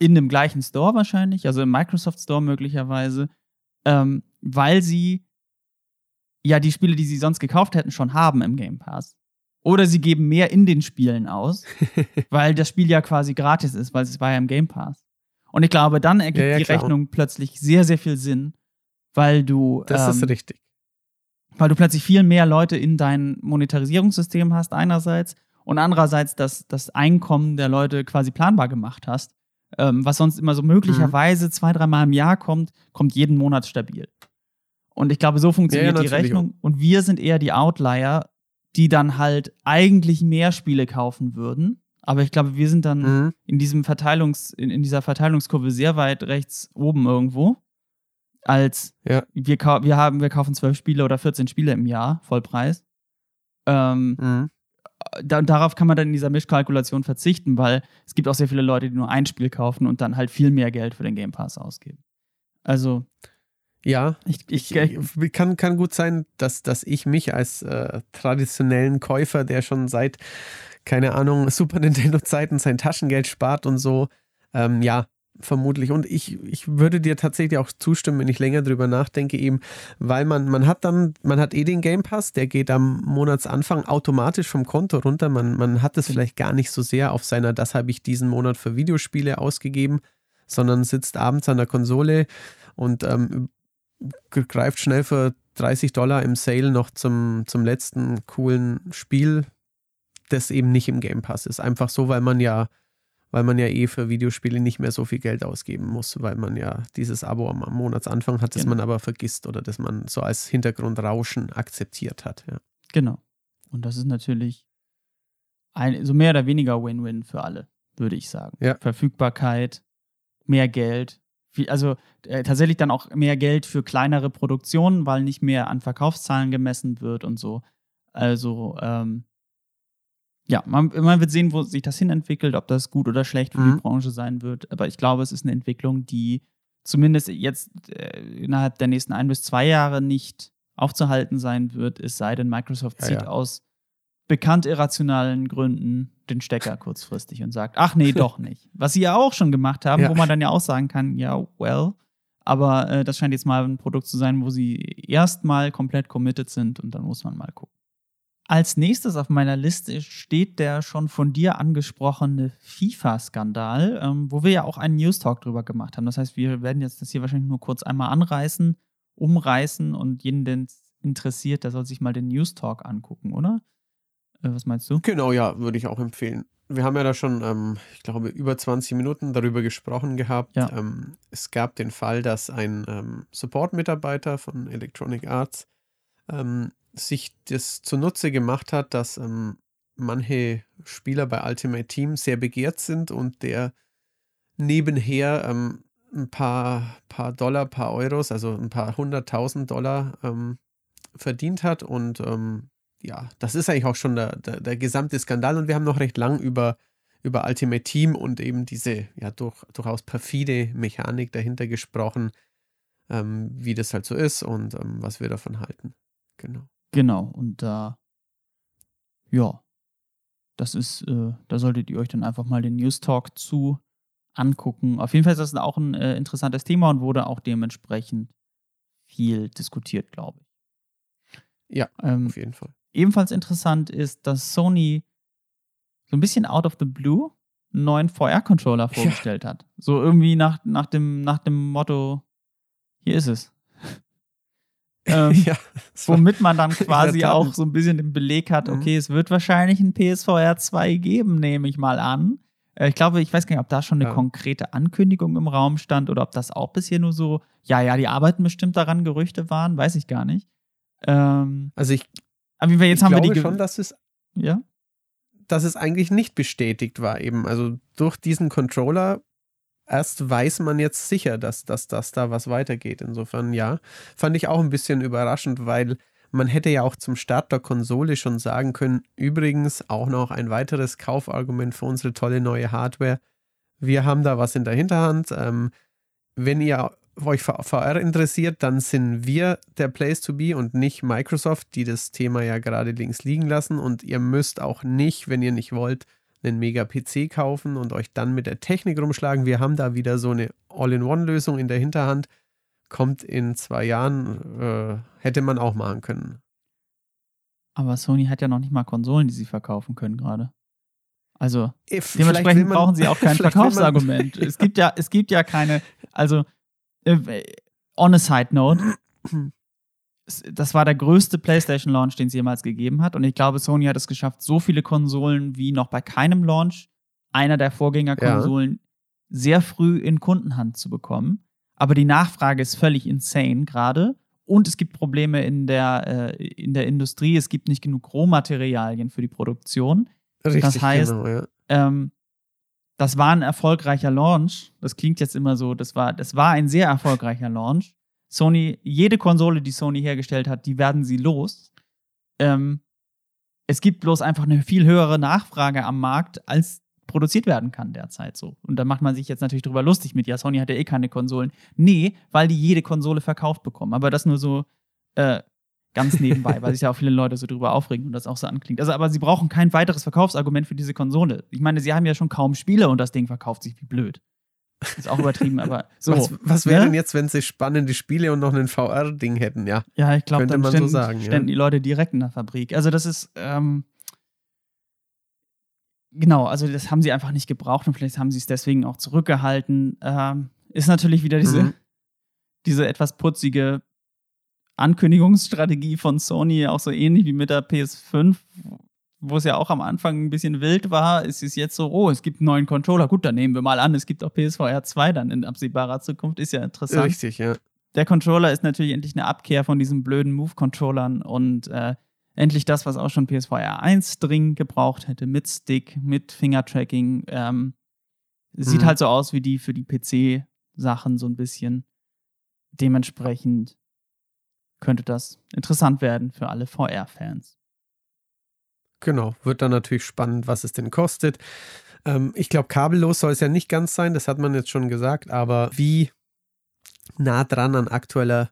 in dem gleichen Store wahrscheinlich, also im Microsoft Store möglicherweise, ähm, weil sie ja die Spiele, die sie sonst gekauft hätten, schon haben im Game Pass. Oder sie geben mehr in den Spielen aus, weil das Spiel ja quasi gratis ist, weil es war ja im Game Pass. Und ich glaube, dann ergibt ja, ja, die klar. Rechnung plötzlich sehr, sehr viel Sinn, weil du. Das ähm, ist richtig. Weil du plötzlich viel mehr Leute in dein Monetarisierungssystem hast, einerseits, und andererseits das, das Einkommen der Leute quasi planbar gemacht hast. Ähm, was sonst immer so möglicherweise mhm. zwei, dreimal im Jahr kommt, kommt jeden Monat stabil. Und ich glaube, so funktioniert ja, die Rechnung. Und wir sind eher die Outlier, die dann halt eigentlich mehr Spiele kaufen würden. Aber ich glaube, wir sind dann mhm. in diesem Verteilungs, in, in, dieser Verteilungskurve sehr weit rechts oben irgendwo. Als ja. wir, wir haben, wir kaufen zwölf Spiele oder 14 Spiele im Jahr, Vollpreis. Ähm, mhm. da, darauf kann man dann in dieser Mischkalkulation verzichten, weil es gibt auch sehr viele Leute, die nur ein Spiel kaufen und dann halt viel mehr Geld für den Game Pass ausgeben. Also ja, ich, ich, ich, kann, kann gut sein, dass, dass ich mich als äh, traditionellen Käufer, der schon seit, keine Ahnung, Super Nintendo-Zeiten sein Taschengeld spart und so, ähm, ja, vermutlich. Und ich, ich würde dir tatsächlich auch zustimmen, wenn ich länger drüber nachdenke, eben, weil man, man hat dann, man hat eh den Game Pass, der geht am Monatsanfang automatisch vom Konto runter. Man, man hat es vielleicht gar nicht so sehr auf seiner, das habe ich diesen Monat für Videospiele ausgegeben, sondern sitzt abends an der Konsole und ähm, greift schnell für 30 Dollar im Sale noch zum, zum letzten coolen Spiel, das eben nicht im Game Pass ist. Einfach so, weil man ja, weil man ja eh für Videospiele nicht mehr so viel Geld ausgeben muss, weil man ja dieses Abo am, am Monatsanfang hat, das genau. man aber vergisst oder das man so als Hintergrundrauschen akzeptiert hat. Ja. Genau. Und das ist natürlich ein, so mehr oder weniger Win-Win für alle, würde ich sagen. Ja. Verfügbarkeit, mehr Geld, also äh, tatsächlich dann auch mehr Geld für kleinere Produktionen, weil nicht mehr an Verkaufszahlen gemessen wird und so. Also, ähm, ja, man, man, wird sehen, wo sich das hinentwickelt, ob das gut oder schlecht für mhm. die Branche sein wird. Aber ich glaube, es ist eine Entwicklung, die zumindest jetzt äh, innerhalb der nächsten ein bis zwei Jahre nicht aufzuhalten sein wird, es sei denn, Microsoft ja, zieht ja. aus bekannt irrationalen Gründen den Stecker kurzfristig und sagt, ach nee, doch nicht. Was sie ja auch schon gemacht haben, ja. wo man dann ja auch sagen kann, ja, well, aber äh, das scheint jetzt mal ein Produkt zu sein, wo sie erstmal komplett committed sind und dann muss man mal gucken. Als nächstes auf meiner Liste steht der schon von dir angesprochene FIFA-Skandal, ähm, wo wir ja auch einen News-Talk drüber gemacht haben. Das heißt, wir werden jetzt das hier wahrscheinlich nur kurz einmal anreißen, umreißen und jeden, den es interessiert, der soll sich mal den News Talk angucken, oder? Äh, was meinst du? Genau, ja, würde ich auch empfehlen. Wir haben ja da schon, ähm, ich glaube, über 20 Minuten darüber gesprochen gehabt. Ja. Ähm, es gab den Fall, dass ein ähm, Support-Mitarbeiter von Electronic Arts ähm, sich das zunutze gemacht hat, dass ähm, manche Spieler bei Ultimate Team sehr begehrt sind und der nebenher ähm, ein paar, paar Dollar, paar Euros, also ein paar hunderttausend Dollar verdient hat. Und ähm, ja, das ist eigentlich auch schon der, der, der, gesamte Skandal. Und wir haben noch recht lang über, über Ultimate Team und eben diese ja durch, durchaus perfide Mechanik dahinter gesprochen, ähm, wie das halt so ist und ähm, was wir davon halten. Genau. Genau. Und da, äh, ja, das ist, äh, da solltet ihr euch dann einfach mal den News Talk zu angucken. Auf jeden Fall ist das auch ein äh, interessantes Thema und wurde auch dementsprechend viel diskutiert, glaube ich. Ja, ähm, auf jeden Fall. Ebenfalls interessant ist, dass Sony so ein bisschen out of the blue einen neuen VR-Controller vorgestellt ja. hat. So irgendwie nach, nach, dem, nach dem Motto, hier ist es. ähm, ja, womit man dann quasi auch so ein bisschen den Beleg hat, mhm. okay, mhm. es wird wahrscheinlich ein PSVR 2 geben, nehme ich mal an. Äh, ich glaube, ich weiß gar nicht, ob da schon eine ja. konkrete Ankündigung im Raum stand oder ob das auch bisher nur so, ja, ja, die arbeiten bestimmt daran, Gerüchte waren, weiß ich gar nicht. Ähm, also ich, aber jetzt ich haben glaube wir die schon, dass es, ja? dass es eigentlich nicht bestätigt war eben. Also durch diesen Controller erst weiß man jetzt sicher, dass, dass, dass da was weitergeht. Insofern ja, fand ich auch ein bisschen überraschend, weil man hätte ja auch zum Start der Konsole schon sagen können, übrigens auch noch ein weiteres Kaufargument für unsere tolle neue Hardware. Wir haben da was in der Hinterhand. Ähm, wenn ihr euch für VR interessiert, dann sind wir der Place to be und nicht Microsoft, die das Thema ja gerade links liegen lassen. Und ihr müsst auch nicht, wenn ihr nicht wollt, einen Mega-PC kaufen und euch dann mit der Technik rumschlagen. Wir haben da wieder so eine All-in-One-Lösung in der Hinterhand kommt in zwei Jahren, äh, hätte man auch machen können. Aber Sony hat ja noch nicht mal Konsolen, die sie verkaufen können gerade. Also If, äh, dementsprechend man, brauchen sie auch kein Verkaufsargument. es gibt ja, es gibt ja keine, also äh, on a side note, das war der größte PlayStation Launch, den es jemals gegeben hat. Und ich glaube, Sony hat es geschafft, so viele Konsolen wie noch bei keinem Launch einer der Vorgängerkonsolen ja. sehr früh in Kundenhand zu bekommen aber die Nachfrage ist völlig insane gerade. Und es gibt Probleme in der, äh, in der Industrie. Es gibt nicht genug Rohmaterialien für die Produktion. Richtig, das heißt, genau, ja. ähm, das war ein erfolgreicher Launch. Das klingt jetzt immer so, das war, das war ein sehr erfolgreicher Launch. Sony, jede Konsole, die Sony hergestellt hat, die werden sie los. Ähm, es gibt bloß einfach eine viel höhere Nachfrage am Markt, als produziert werden kann derzeit so. Und da macht man sich jetzt natürlich drüber lustig mit, ja, Sony hat ja eh keine Konsolen. Nee, weil die jede Konsole verkauft bekommen. Aber das nur so äh, ganz nebenbei, weil sich ja auch viele Leute so drüber aufregen und das auch so anklingt. Also, aber sie brauchen kein weiteres Verkaufsargument für diese Konsole. Ich meine, sie haben ja schon kaum Spiele und das Ding verkauft sich wie blöd. Ist auch übertrieben, aber so. Was, was wäre ne? denn jetzt, wenn sie spannende Spiele und noch ein VR-Ding hätten, ja? Ja, ich glaube, dann man ständen, so sagen, ständen ja. die Leute direkt in der Fabrik. Also, das ist, ähm, Genau, also das haben sie einfach nicht gebraucht und vielleicht haben sie es deswegen auch zurückgehalten. Ähm, ist natürlich wieder diese, mhm. diese etwas putzige Ankündigungsstrategie von Sony, auch so ähnlich wie mit der PS5, wo es ja auch am Anfang ein bisschen wild war, ist es jetzt so, oh, es gibt einen neuen Controller. Gut, dann nehmen wir mal an, es gibt auch PSVR 2 dann in absehbarer Zukunft, ist ja interessant. Richtig, ja. Der Controller ist natürlich endlich eine Abkehr von diesen blöden Move-Controllern und äh, endlich das, was auch schon PSVR 1 dringend gebraucht hätte, mit Stick, mit Fingertracking. Ähm, sieht mhm. halt so aus wie die für die PC-Sachen so ein bisschen. Dementsprechend könnte das interessant werden für alle VR-Fans. Genau, wird dann natürlich spannend, was es denn kostet. Ähm, ich glaube, kabellos soll es ja nicht ganz sein, das hat man jetzt schon gesagt, aber wie nah dran an aktueller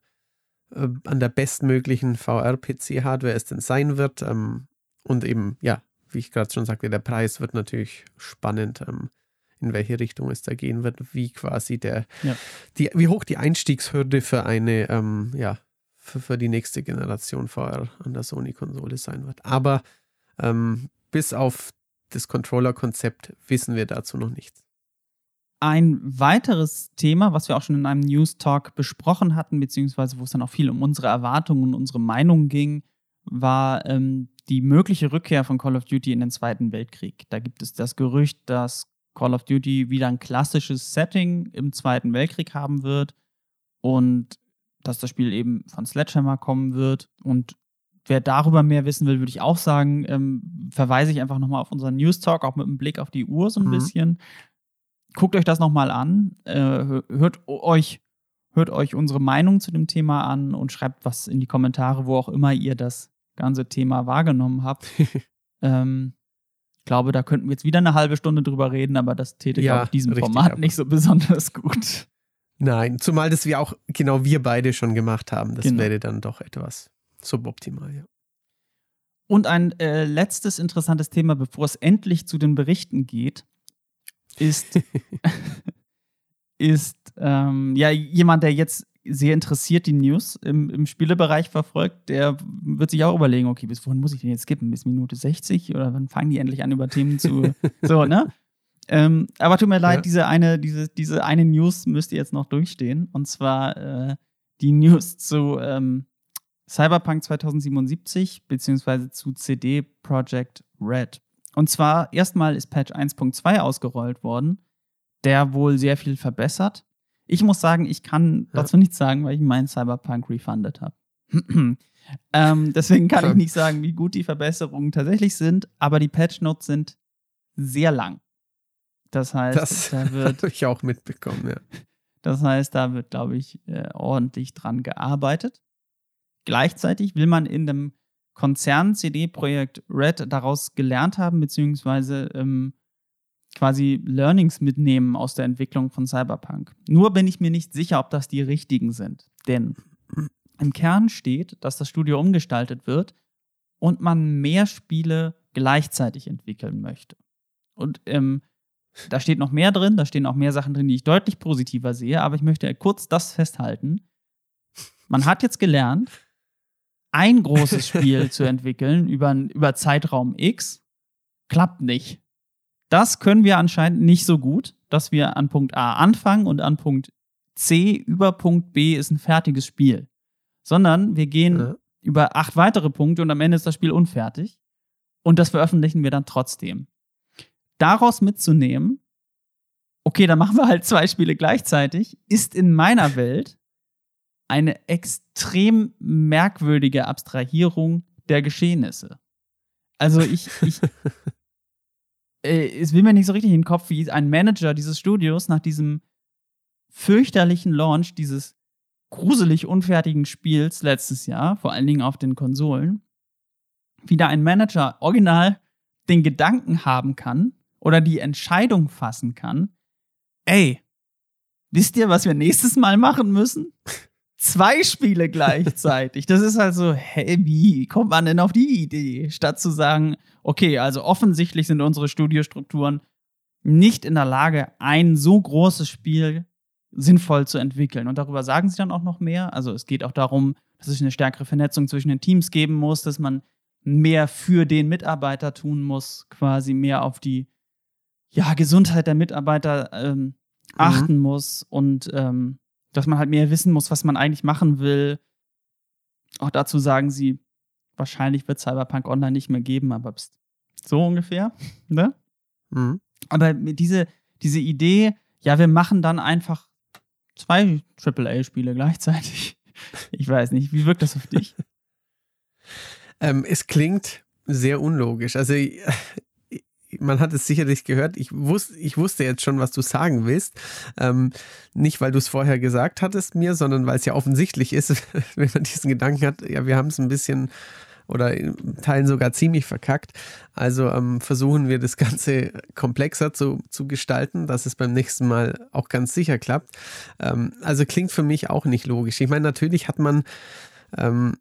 äh, an der bestmöglichen VR-PC-Hardware es denn sein wird. Ähm, und eben, ja, wie ich gerade schon sagte, der Preis wird natürlich spannend, ähm, in welche Richtung es da gehen wird, wie quasi der, ja. die, wie hoch die Einstiegshürde für eine, ähm, ja, für, für die nächste Generation VR an der Sony-Konsole sein wird. Aber ähm, bis auf das Controller-Konzept wissen wir dazu noch nichts. Ein weiteres Thema, was wir auch schon in einem News Talk besprochen hatten, beziehungsweise wo es dann auch viel um unsere Erwartungen und unsere Meinungen ging, war ähm, die mögliche Rückkehr von Call of Duty in den Zweiten Weltkrieg. Da gibt es das Gerücht, dass Call of Duty wieder ein klassisches Setting im Zweiten Weltkrieg haben wird und dass das Spiel eben von Sledgehammer kommen wird. Und wer darüber mehr wissen will, würde ich auch sagen, ähm, verweise ich einfach nochmal auf unseren News Talk, auch mit einem Blick auf die Uhr so ein mhm. bisschen. Guckt euch das nochmal an, äh, hört euch hört euch unsere Meinung zu dem Thema an und schreibt was in die Kommentare, wo auch immer ihr das ganze Thema wahrgenommen habt. ähm, glaube, da könnten wir jetzt wieder eine halbe Stunde drüber reden, aber das täte, ja, glaube diesem Format aber. nicht so besonders gut. Nein, zumal das wir auch genau wir beide schon gemacht haben. Das genau. wäre dann doch etwas suboptimal, ja. Und ein äh, letztes interessantes Thema, bevor es endlich zu den Berichten geht, ist, ist ähm, ja jemand, der jetzt sehr interessiert die News im, im Spielebereich verfolgt, der wird sich auch überlegen, okay, bis wohin muss ich denn jetzt skippen? Bis Minute 60 oder wann fangen die endlich an, über Themen zu. so, ne? Ähm, aber tut mir leid, ja. diese, eine, diese, diese eine News müsst ihr jetzt noch durchstehen. Und zwar äh, die News zu ähm, Cyberpunk 2077 beziehungsweise zu CD Projekt Red. Und zwar erstmal ist Patch 1.2 ausgerollt worden, der wohl sehr viel verbessert. Ich muss sagen, ich kann ja. dazu nichts sagen, weil ich meinen Cyberpunk refunded habe. ähm, deswegen kann ich nicht sagen, wie gut die Verbesserungen tatsächlich sind, aber die Patch Notes sind sehr lang. Das heißt, das da wird. ich auch mitbekommen, ja. Das heißt, da wird, glaube ich, äh, ordentlich dran gearbeitet. Gleichzeitig will man in dem Konzern CD-Projekt Red daraus gelernt haben, beziehungsweise ähm, quasi Learnings mitnehmen aus der Entwicklung von Cyberpunk. Nur bin ich mir nicht sicher, ob das die richtigen sind. Denn im Kern steht, dass das Studio umgestaltet wird und man mehr Spiele gleichzeitig entwickeln möchte. Und ähm, da steht noch mehr drin, da stehen auch mehr Sachen drin, die ich deutlich positiver sehe, aber ich möchte kurz das festhalten. Man hat jetzt gelernt, ein großes Spiel zu entwickeln über, über Zeitraum X klappt nicht. Das können wir anscheinend nicht so gut, dass wir an Punkt A anfangen und an Punkt C über Punkt B ist ein fertiges Spiel. Sondern wir gehen ja. über acht weitere Punkte und am Ende ist das Spiel unfertig. Und das veröffentlichen wir dann trotzdem. Daraus mitzunehmen, okay, dann machen wir halt zwei Spiele gleichzeitig, ist in meiner Welt eine extrem merkwürdige Abstrahierung der Geschehnisse. Also ich, ich äh, es will mir nicht so richtig in den Kopf, wie ein Manager dieses Studios nach diesem fürchterlichen Launch dieses gruselig unfertigen Spiels letztes Jahr, vor allen Dingen auf den Konsolen, wieder ein Manager original den Gedanken haben kann oder die Entscheidung fassen kann, ey, wisst ihr, was wir nächstes Mal machen müssen? Zwei Spiele gleichzeitig. Das ist halt so, hey, wie kommt man denn auf die Idee? Statt zu sagen, okay, also offensichtlich sind unsere Studiostrukturen nicht in der Lage, ein so großes Spiel sinnvoll zu entwickeln. Und darüber sagen sie dann auch noch mehr. Also es geht auch darum, dass es eine stärkere Vernetzung zwischen den Teams geben muss, dass man mehr für den Mitarbeiter tun muss, quasi mehr auf die ja, Gesundheit der Mitarbeiter ähm, mhm. achten mhm. muss und ähm, dass man halt mehr wissen muss, was man eigentlich machen will. Auch dazu sagen sie, wahrscheinlich wird Cyberpunk Online nicht mehr geben, aber so ungefähr. Ne? Mhm. Aber diese, diese Idee, ja, wir machen dann einfach zwei AAA-Spiele gleichzeitig. Ich weiß nicht, wie wirkt das auf dich? ähm, es klingt sehr unlogisch. Also man hat es sicherlich gehört. Ich, wus ich wusste jetzt schon, was du sagen willst. Ähm, nicht, weil du es vorher gesagt hattest mir, sondern weil es ja offensichtlich ist, wenn man diesen Gedanken hat, ja, wir haben es ein bisschen oder in Teilen sogar ziemlich verkackt. Also ähm, versuchen wir das Ganze komplexer zu, zu gestalten, dass es beim nächsten Mal auch ganz sicher klappt. Ähm, also klingt für mich auch nicht logisch. Ich meine, natürlich hat man ähm,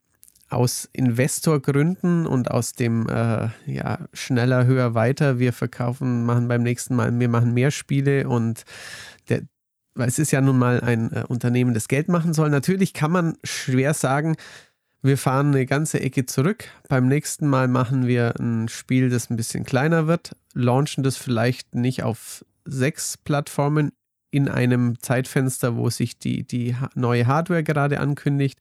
aus Investorgründen und aus dem äh, ja, schneller, höher, weiter, wir verkaufen, machen beim nächsten Mal, wir machen mehr Spiele und der, weil es ist ja nun mal ein äh, Unternehmen, das Geld machen soll. Natürlich kann man schwer sagen, wir fahren eine ganze Ecke zurück. Beim nächsten Mal machen wir ein Spiel, das ein bisschen kleiner wird, launchen das vielleicht nicht auf sechs Plattformen in einem Zeitfenster, wo sich die, die neue Hardware gerade ankündigt,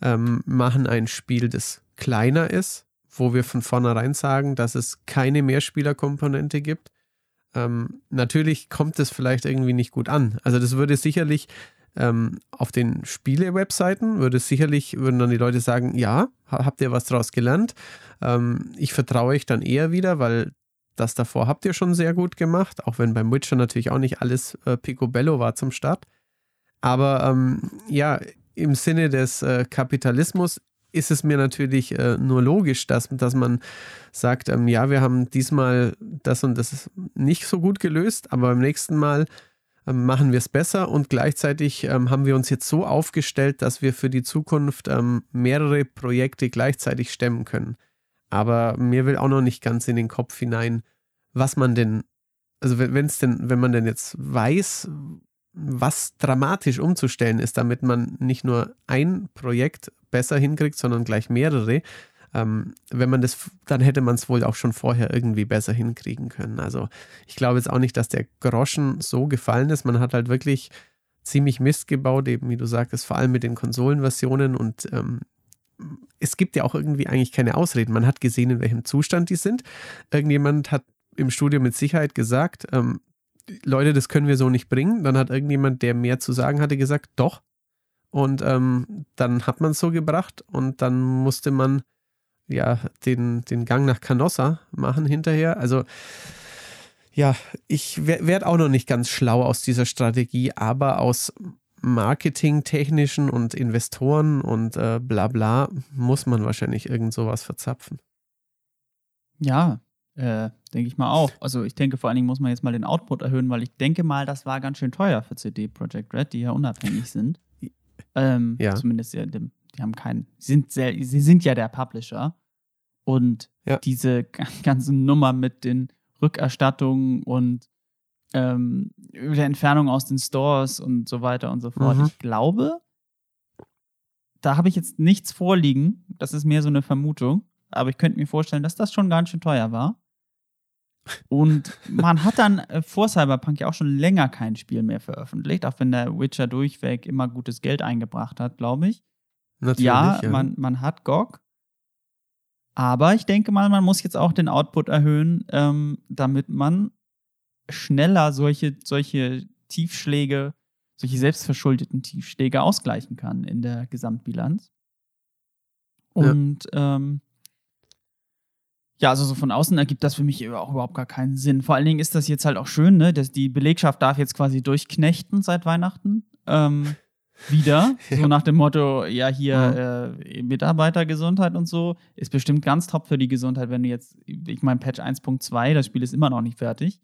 ähm, machen ein Spiel, das kleiner ist, wo wir von vornherein sagen, dass es keine Mehrspielerkomponente gibt. Ähm, natürlich kommt es vielleicht irgendwie nicht gut an. Also das würde sicherlich ähm, auf den Spiele-Webseiten würde sicherlich, würden dann die Leute sagen, ja, habt ihr was draus gelernt? Ähm, ich vertraue euch dann eher wieder, weil das davor habt ihr schon sehr gut gemacht, auch wenn beim Witcher natürlich auch nicht alles äh, picobello war zum Start. Aber ähm, ja, im Sinne des äh, Kapitalismus ist es mir natürlich äh, nur logisch, dass, dass man sagt, ähm, ja, wir haben diesmal das und das nicht so gut gelöst, aber beim nächsten Mal ähm, machen wir es besser und gleichzeitig ähm, haben wir uns jetzt so aufgestellt, dass wir für die Zukunft ähm, mehrere Projekte gleichzeitig stemmen können. Aber mir will auch noch nicht ganz in den Kopf hinein, was man denn, also wenn es denn, wenn man denn jetzt weiß, was dramatisch umzustellen ist, damit man nicht nur ein Projekt besser hinkriegt, sondern gleich mehrere. Ähm, wenn man das, dann hätte man es wohl auch schon vorher irgendwie besser hinkriegen können. Also ich glaube jetzt auch nicht, dass der Groschen so gefallen ist. Man hat halt wirklich ziemlich Mist gebaut, eben wie du sagtest, vor allem mit den Konsolenversionen und ähm, es gibt ja auch irgendwie eigentlich keine Ausreden. Man hat gesehen, in welchem Zustand die sind. Irgendjemand hat im Studio mit Sicherheit gesagt, ähm, Leute, das können wir so nicht bringen. Dann hat irgendjemand, der mehr zu sagen hatte, gesagt, doch. Und ähm, dann hat man es so gebracht und dann musste man ja den, den Gang nach Canossa machen hinterher. Also ja, ich werde auch noch nicht ganz schlau aus dieser Strategie, aber aus marketingtechnischen und Investoren und äh, bla bla muss man wahrscheinlich irgend sowas verzapfen. Ja, äh, denke ich mal auch. Also ich denke vor allen Dingen muss man jetzt mal den Output erhöhen, weil ich denke mal, das war ganz schön teuer für CD Projekt Red, die ja unabhängig sind. Ähm, ja. Zumindest ja, die haben keinen, sind sehr, sie sind ja der Publisher. Und ja. diese ganze Nummer mit den Rückerstattungen und ähm, der Entfernung aus den Stores und so weiter und so fort. Mhm. Ich glaube, da habe ich jetzt nichts vorliegen. Das ist mehr so eine Vermutung. Aber ich könnte mir vorstellen, dass das schon ganz schön teuer war. Und man hat dann äh, vor Cyberpunk ja auch schon länger kein Spiel mehr veröffentlicht, auch wenn der Witcher durchweg immer gutes Geld eingebracht hat, glaube ich. Natürlich, ja, ja, Man, man hat GOG. Aber ich denke mal, man muss jetzt auch den Output erhöhen, ähm, damit man schneller solche, solche Tiefschläge, solche selbstverschuldeten Tiefschläge ausgleichen kann in der Gesamtbilanz. Und ja. ähm, ja, also so von außen ergibt das für mich auch überhaupt gar keinen Sinn. Vor allen Dingen ist das jetzt halt auch schön, ne, dass die Belegschaft darf jetzt quasi durchknechten seit Weihnachten. Ähm, wieder. ja. So nach dem Motto, ja, hier mhm. äh, Mitarbeitergesundheit und so ist bestimmt ganz top für die Gesundheit, wenn du jetzt, ich meine, Patch 1.2, das Spiel ist immer noch nicht fertig.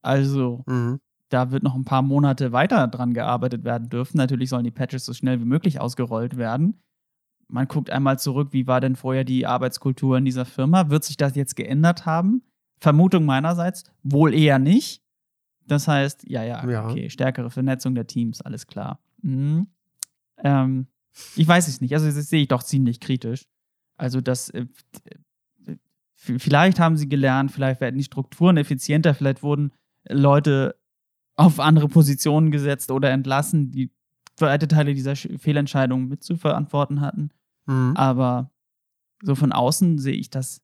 Also, mhm. da wird noch ein paar Monate weiter dran gearbeitet werden dürfen. Natürlich sollen die Patches so schnell wie möglich ausgerollt werden man guckt einmal zurück, wie war denn vorher die Arbeitskultur in dieser Firma? Wird sich das jetzt geändert haben? Vermutung meinerseits, wohl eher nicht. Das heißt, ja, ja, ja. okay, stärkere Vernetzung der Teams, alles klar. Mhm. Ähm, ich weiß es nicht. Also, das sehe ich doch ziemlich kritisch. Also, das. Äh, vielleicht haben sie gelernt, vielleicht werden die Strukturen effizienter, vielleicht wurden Leute auf andere Positionen gesetzt oder entlassen, die weite Teile dieser Fehlentscheidungen mitzuverantworten hatten. Mhm. Aber so von außen sehe ich das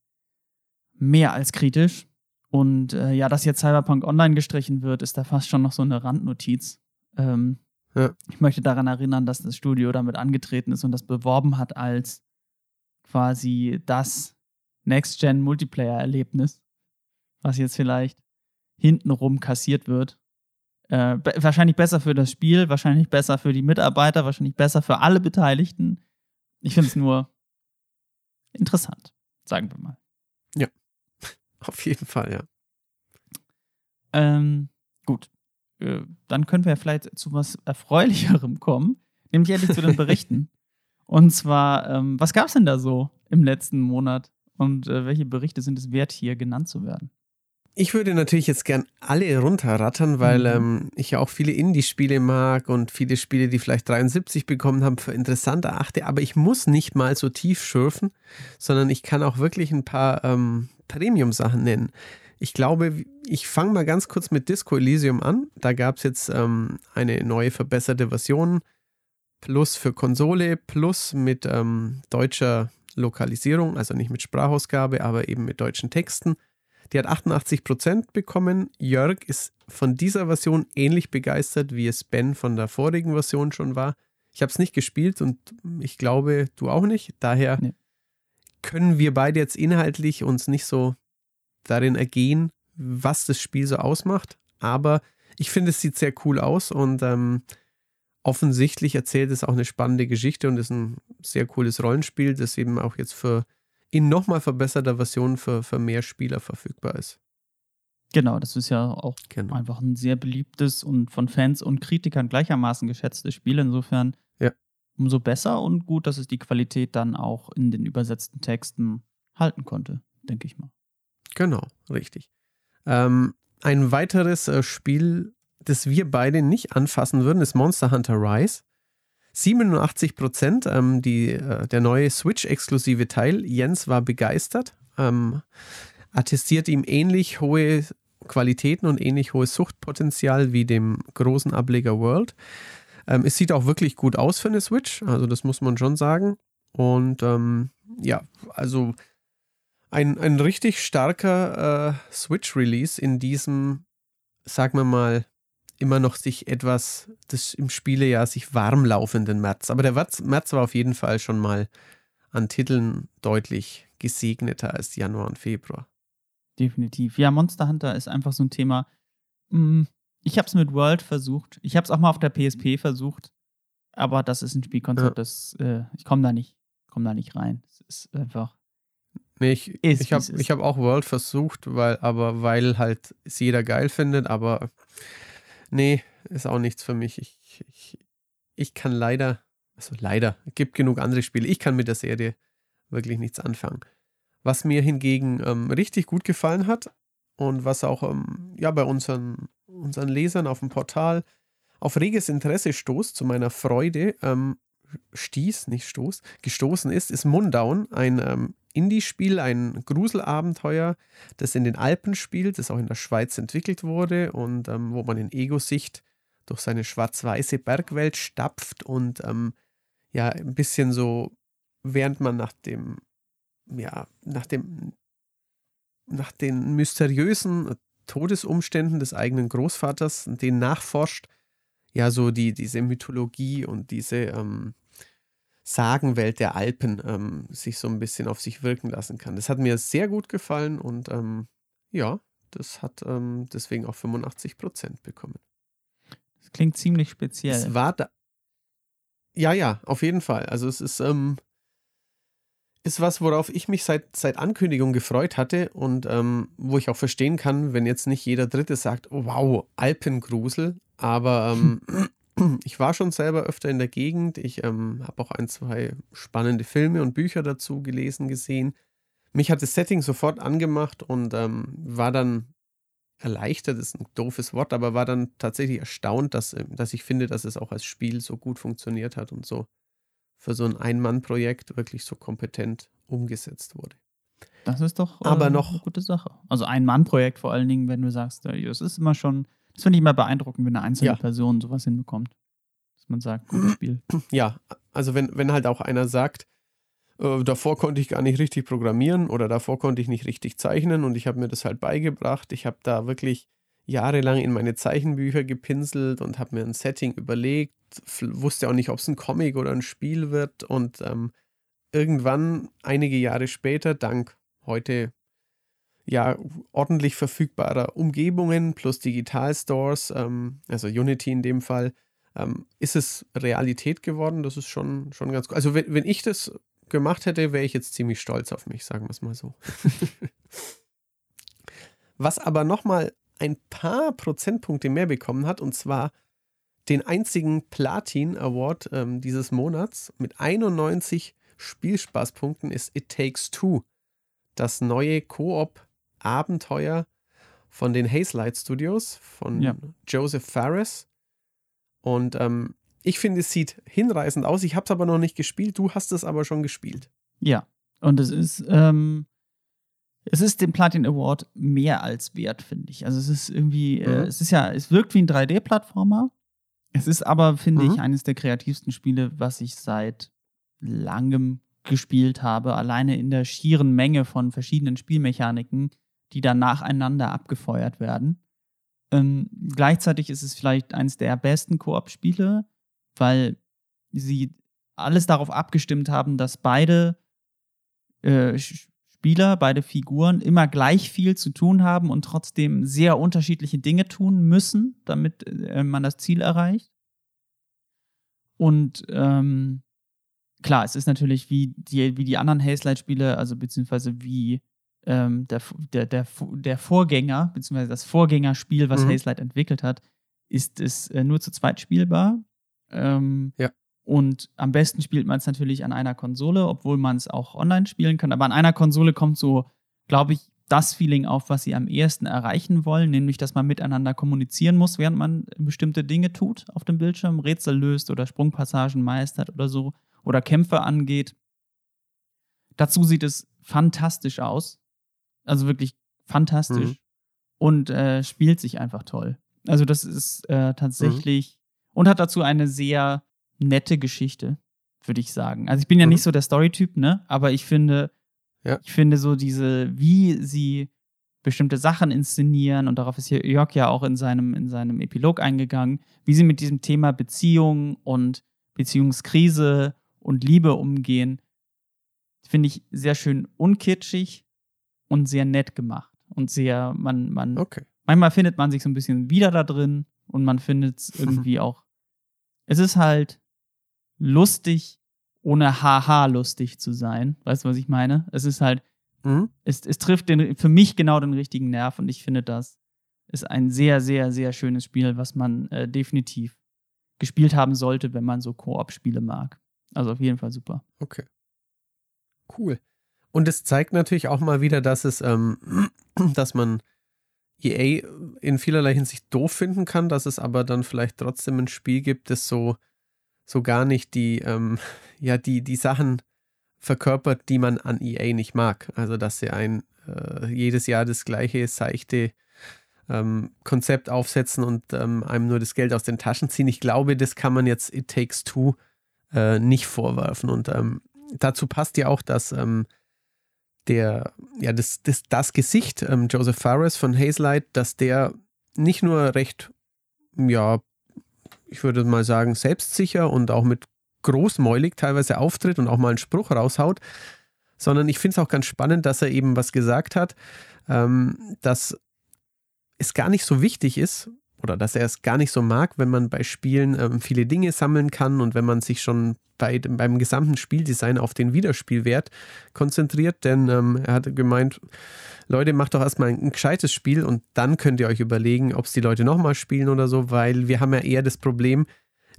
mehr als kritisch. Und äh, ja, dass jetzt Cyberpunk online gestrichen wird, ist da fast schon noch so eine Randnotiz. Ähm, ja. Ich möchte daran erinnern, dass das Studio damit angetreten ist und das beworben hat als quasi das Next-Gen-Multiplayer-Erlebnis, was jetzt vielleicht hintenrum kassiert wird. Äh, wahrscheinlich besser für das Spiel, wahrscheinlich besser für die Mitarbeiter, wahrscheinlich besser für alle Beteiligten. Ich finde es nur interessant, sagen wir mal. Ja, auf jeden Fall, ja. Ähm, gut. Äh, dann können wir vielleicht zu was Erfreulicherem kommen, nämlich endlich zu den Berichten. Und zwar, ähm, was gab es denn da so im letzten Monat und äh, welche Berichte sind es wert, hier genannt zu werden? Ich würde natürlich jetzt gern alle runterrattern, weil mhm. ähm, ich ja auch viele Indie-Spiele mag und viele Spiele, die vielleicht 73 bekommen haben, für interessant erachte. Aber ich muss nicht mal so tief schürfen, sondern ich kann auch wirklich ein paar ähm, Premium-Sachen nennen. Ich glaube, ich fange mal ganz kurz mit Disco Elysium an. Da gab es jetzt ähm, eine neue verbesserte Version. Plus für Konsole, plus mit ähm, deutscher Lokalisierung, also nicht mit Sprachausgabe, aber eben mit deutschen Texten. Die hat 88% bekommen. Jörg ist von dieser Version ähnlich begeistert, wie es Ben von der vorigen Version schon war. Ich habe es nicht gespielt und ich glaube, du auch nicht. Daher nee. können wir beide jetzt inhaltlich uns nicht so darin ergehen, was das Spiel so ausmacht. Aber ich finde, es sieht sehr cool aus und ähm, offensichtlich erzählt es auch eine spannende Geschichte und ist ein sehr cooles Rollenspiel, das eben auch jetzt für in nochmal verbesserter Version für, für mehr Spieler verfügbar ist. Genau, das ist ja auch genau. einfach ein sehr beliebtes und von Fans und Kritikern gleichermaßen geschätztes Spiel. Insofern ja. umso besser und gut, dass es die Qualität dann auch in den übersetzten Texten halten konnte, denke ich mal. Genau, richtig. Ähm, ein weiteres äh, Spiel, das wir beide nicht anfassen würden, ist Monster Hunter Rise. 87 Prozent, ähm, die, äh, der neue Switch-exklusive Teil. Jens war begeistert, ähm, attestiert ihm ähnlich hohe Qualitäten und ähnlich hohes Suchtpotenzial wie dem großen Ableger World. Ähm, es sieht auch wirklich gut aus für eine Switch, also das muss man schon sagen. Und ähm, ja, also ein, ein richtig starker äh, Switch-Release in diesem, sagen wir mal, immer noch sich etwas das im Spielejahr sich warm laufenden März. Aber der März war auf jeden Fall schon mal an Titeln deutlich gesegneter als Januar und Februar. Definitiv. Ja, Monster Hunter ist einfach so ein Thema. Mm, ich habe es mit World versucht. Ich habe es auch mal auf der PSP versucht. Aber das ist ein Spielkonzept, ja. das äh, ich komme da nicht, komme da nicht rein. Es ist einfach. Nee, ich, ist, ich habe hab auch World versucht, weil, aber weil halt es jeder geil findet, aber Nee, ist auch nichts für mich. Ich, ich, ich kann leider, also leider, gibt genug andere Spiele. Ich kann mit der Serie wirklich nichts anfangen. Was mir hingegen ähm, richtig gut gefallen hat und was auch ähm, ja, bei unseren, unseren Lesern auf dem Portal auf reges Interesse stoßt, zu meiner Freude, ähm, stieß, nicht stoß, gestoßen ist, ist Mundown, ein ähm, Indie-Spiel, ein Gruselabenteuer, das in den Alpen spielt, das auch in der Schweiz entwickelt wurde und ähm, wo man in Ego-Sicht durch seine schwarz-weiße Bergwelt stapft und ähm, ja, ein bisschen so, während man nach dem, ja, nach dem, nach den mysteriösen Todesumständen des eigenen Großvaters, den nachforscht, ja, so die, diese Mythologie und diese, ähm, Sagenwelt der Alpen ähm, sich so ein bisschen auf sich wirken lassen kann. Das hat mir sehr gut gefallen und ähm, ja, das hat ähm, deswegen auch 85 Prozent bekommen. Das klingt ziemlich speziell. Es war da. Ja, ja, auf jeden Fall. Also es ist, ähm, ist was, worauf ich mich seit, seit Ankündigung gefreut hatte und ähm, wo ich auch verstehen kann, wenn jetzt nicht jeder Dritte sagt, wow, Alpengrusel, aber ähm, ich war schon selber öfter in der Gegend. Ich ähm, habe auch ein, zwei spannende Filme und Bücher dazu gelesen, gesehen. Mich hat das Setting sofort angemacht und ähm, war dann erleichtert, ist ein doofes Wort, aber war dann tatsächlich erstaunt, dass, ähm, dass ich finde, dass es auch als Spiel so gut funktioniert hat und so für so ein Ein-Mann-Projekt wirklich so kompetent umgesetzt wurde. Das ist doch äh, aber noch, eine gute Sache. Also ein Mann-Projekt vor allen Dingen, wenn du sagst, es ist immer schon das finde ich immer beeindruckend, wenn eine einzelne ja. Person sowas hinbekommt. Dass man sagt, gutes Spiel. Ja, also wenn, wenn halt auch einer sagt, äh, davor konnte ich gar nicht richtig programmieren oder davor konnte ich nicht richtig zeichnen und ich habe mir das halt beigebracht. Ich habe da wirklich jahrelang in meine Zeichenbücher gepinselt und habe mir ein Setting überlegt, wusste auch nicht, ob es ein Comic oder ein Spiel wird und ähm, irgendwann, einige Jahre später, dank heute ja, ordentlich verfügbarer Umgebungen plus Digitalstores, ähm, also Unity in dem Fall, ähm, ist es Realität geworden. Das ist schon, schon ganz gut. Also wenn, wenn ich das gemacht hätte, wäre ich jetzt ziemlich stolz auf mich, sagen wir es mal so. Was aber nochmal ein paar Prozentpunkte mehr bekommen hat, und zwar den einzigen Platin Award ähm, dieses Monats mit 91 Spielspaßpunkten ist It Takes Two. Das neue Koop Abenteuer von den Hazelight Studios von ja. Joseph Fares. Und ähm, ich finde, es sieht hinreißend aus. Ich habe es aber noch nicht gespielt. Du hast es aber schon gespielt. Ja, und es ist, ähm, es ist dem Platin Award mehr als wert, finde ich. Also es ist irgendwie, äh, mhm. äh, es ist ja, es wirkt wie ein 3D-Plattformer. Es ist aber, finde mhm. ich, eines der kreativsten Spiele, was ich seit langem gespielt habe. Alleine in der schieren Menge von verschiedenen Spielmechaniken, die dann nacheinander abgefeuert werden. Ähm, gleichzeitig ist es vielleicht eines der besten Koop-Spiele, weil sie alles darauf abgestimmt haben, dass beide äh, Spieler, beide Figuren immer gleich viel zu tun haben und trotzdem sehr unterschiedliche Dinge tun müssen, damit äh, man das Ziel erreicht. Und ähm, klar, es ist natürlich wie die, wie die anderen Hazelight-Spiele, also beziehungsweise wie ähm, der, der, der, der Vorgänger, beziehungsweise das Vorgängerspiel, was mhm. Hazelight entwickelt hat, ist es äh, nur zu zweit spielbar. Ähm, ja. Und am besten spielt man es natürlich an einer Konsole, obwohl man es auch online spielen kann. Aber an einer Konsole kommt so, glaube ich, das Feeling auf, was sie am ehesten erreichen wollen, nämlich, dass man miteinander kommunizieren muss, während man bestimmte Dinge tut auf dem Bildschirm, Rätsel löst oder Sprungpassagen meistert oder so oder Kämpfe angeht. Dazu sieht es fantastisch aus. Also wirklich fantastisch. Mhm. Und äh, spielt sich einfach toll. Also, das ist äh, tatsächlich. Mhm. Und hat dazu eine sehr nette Geschichte, würde ich sagen. Also, ich bin ja mhm. nicht so der Storytyp, ne? Aber ich finde, ja. ich finde so diese, wie sie bestimmte Sachen inszenieren, und darauf ist hier Jörg ja auch in seinem, in seinem Epilog eingegangen, wie sie mit diesem Thema Beziehung und Beziehungskrise und Liebe umgehen, finde ich sehr schön unkitschig und sehr nett gemacht. Und sehr, man, man, okay. manchmal findet man sich so ein bisschen wieder da drin und man findet es irgendwie auch. Es ist halt lustig, ohne haha lustig zu sein. Weißt du, was ich meine? Es ist halt, mhm. es, es trifft den, für mich genau den richtigen Nerv und ich finde, das ist ein sehr, sehr, sehr schönes Spiel, was man äh, definitiv gespielt haben sollte, wenn man so Koop-Spiele mag. Also auf jeden Fall super. Okay. Cool. Und es zeigt natürlich auch mal wieder, dass es, ähm, dass man EA in vielerlei Hinsicht doof finden kann, dass es aber dann vielleicht trotzdem ein Spiel gibt, das so, so gar nicht die, ähm, ja, die, die Sachen verkörpert, die man an EA nicht mag. Also, dass sie ein äh, jedes Jahr das gleiche seichte ähm, Konzept aufsetzen und ähm, einem nur das Geld aus den Taschen ziehen. Ich glaube, das kann man jetzt It Takes Two äh, nicht vorwerfen. Und ähm, dazu passt ja auch, dass ähm, der, ja, das, das, das Gesicht ähm, Joseph Fares von Hazelight, dass der nicht nur recht, ja, ich würde mal sagen, selbstsicher und auch mit großmäulig teilweise auftritt und auch mal einen Spruch raushaut, sondern ich finde es auch ganz spannend, dass er eben was gesagt hat, ähm, dass es gar nicht so wichtig ist, oder dass er es gar nicht so mag, wenn man bei Spielen ähm, viele Dinge sammeln kann und wenn man sich schon bei, beim gesamten Spieldesign auf den Wiederspielwert konzentriert. Denn ähm, er hat gemeint, Leute, macht doch erstmal ein, ein gescheites Spiel und dann könnt ihr euch überlegen, ob es die Leute nochmal spielen oder so, weil wir haben ja eher das Problem,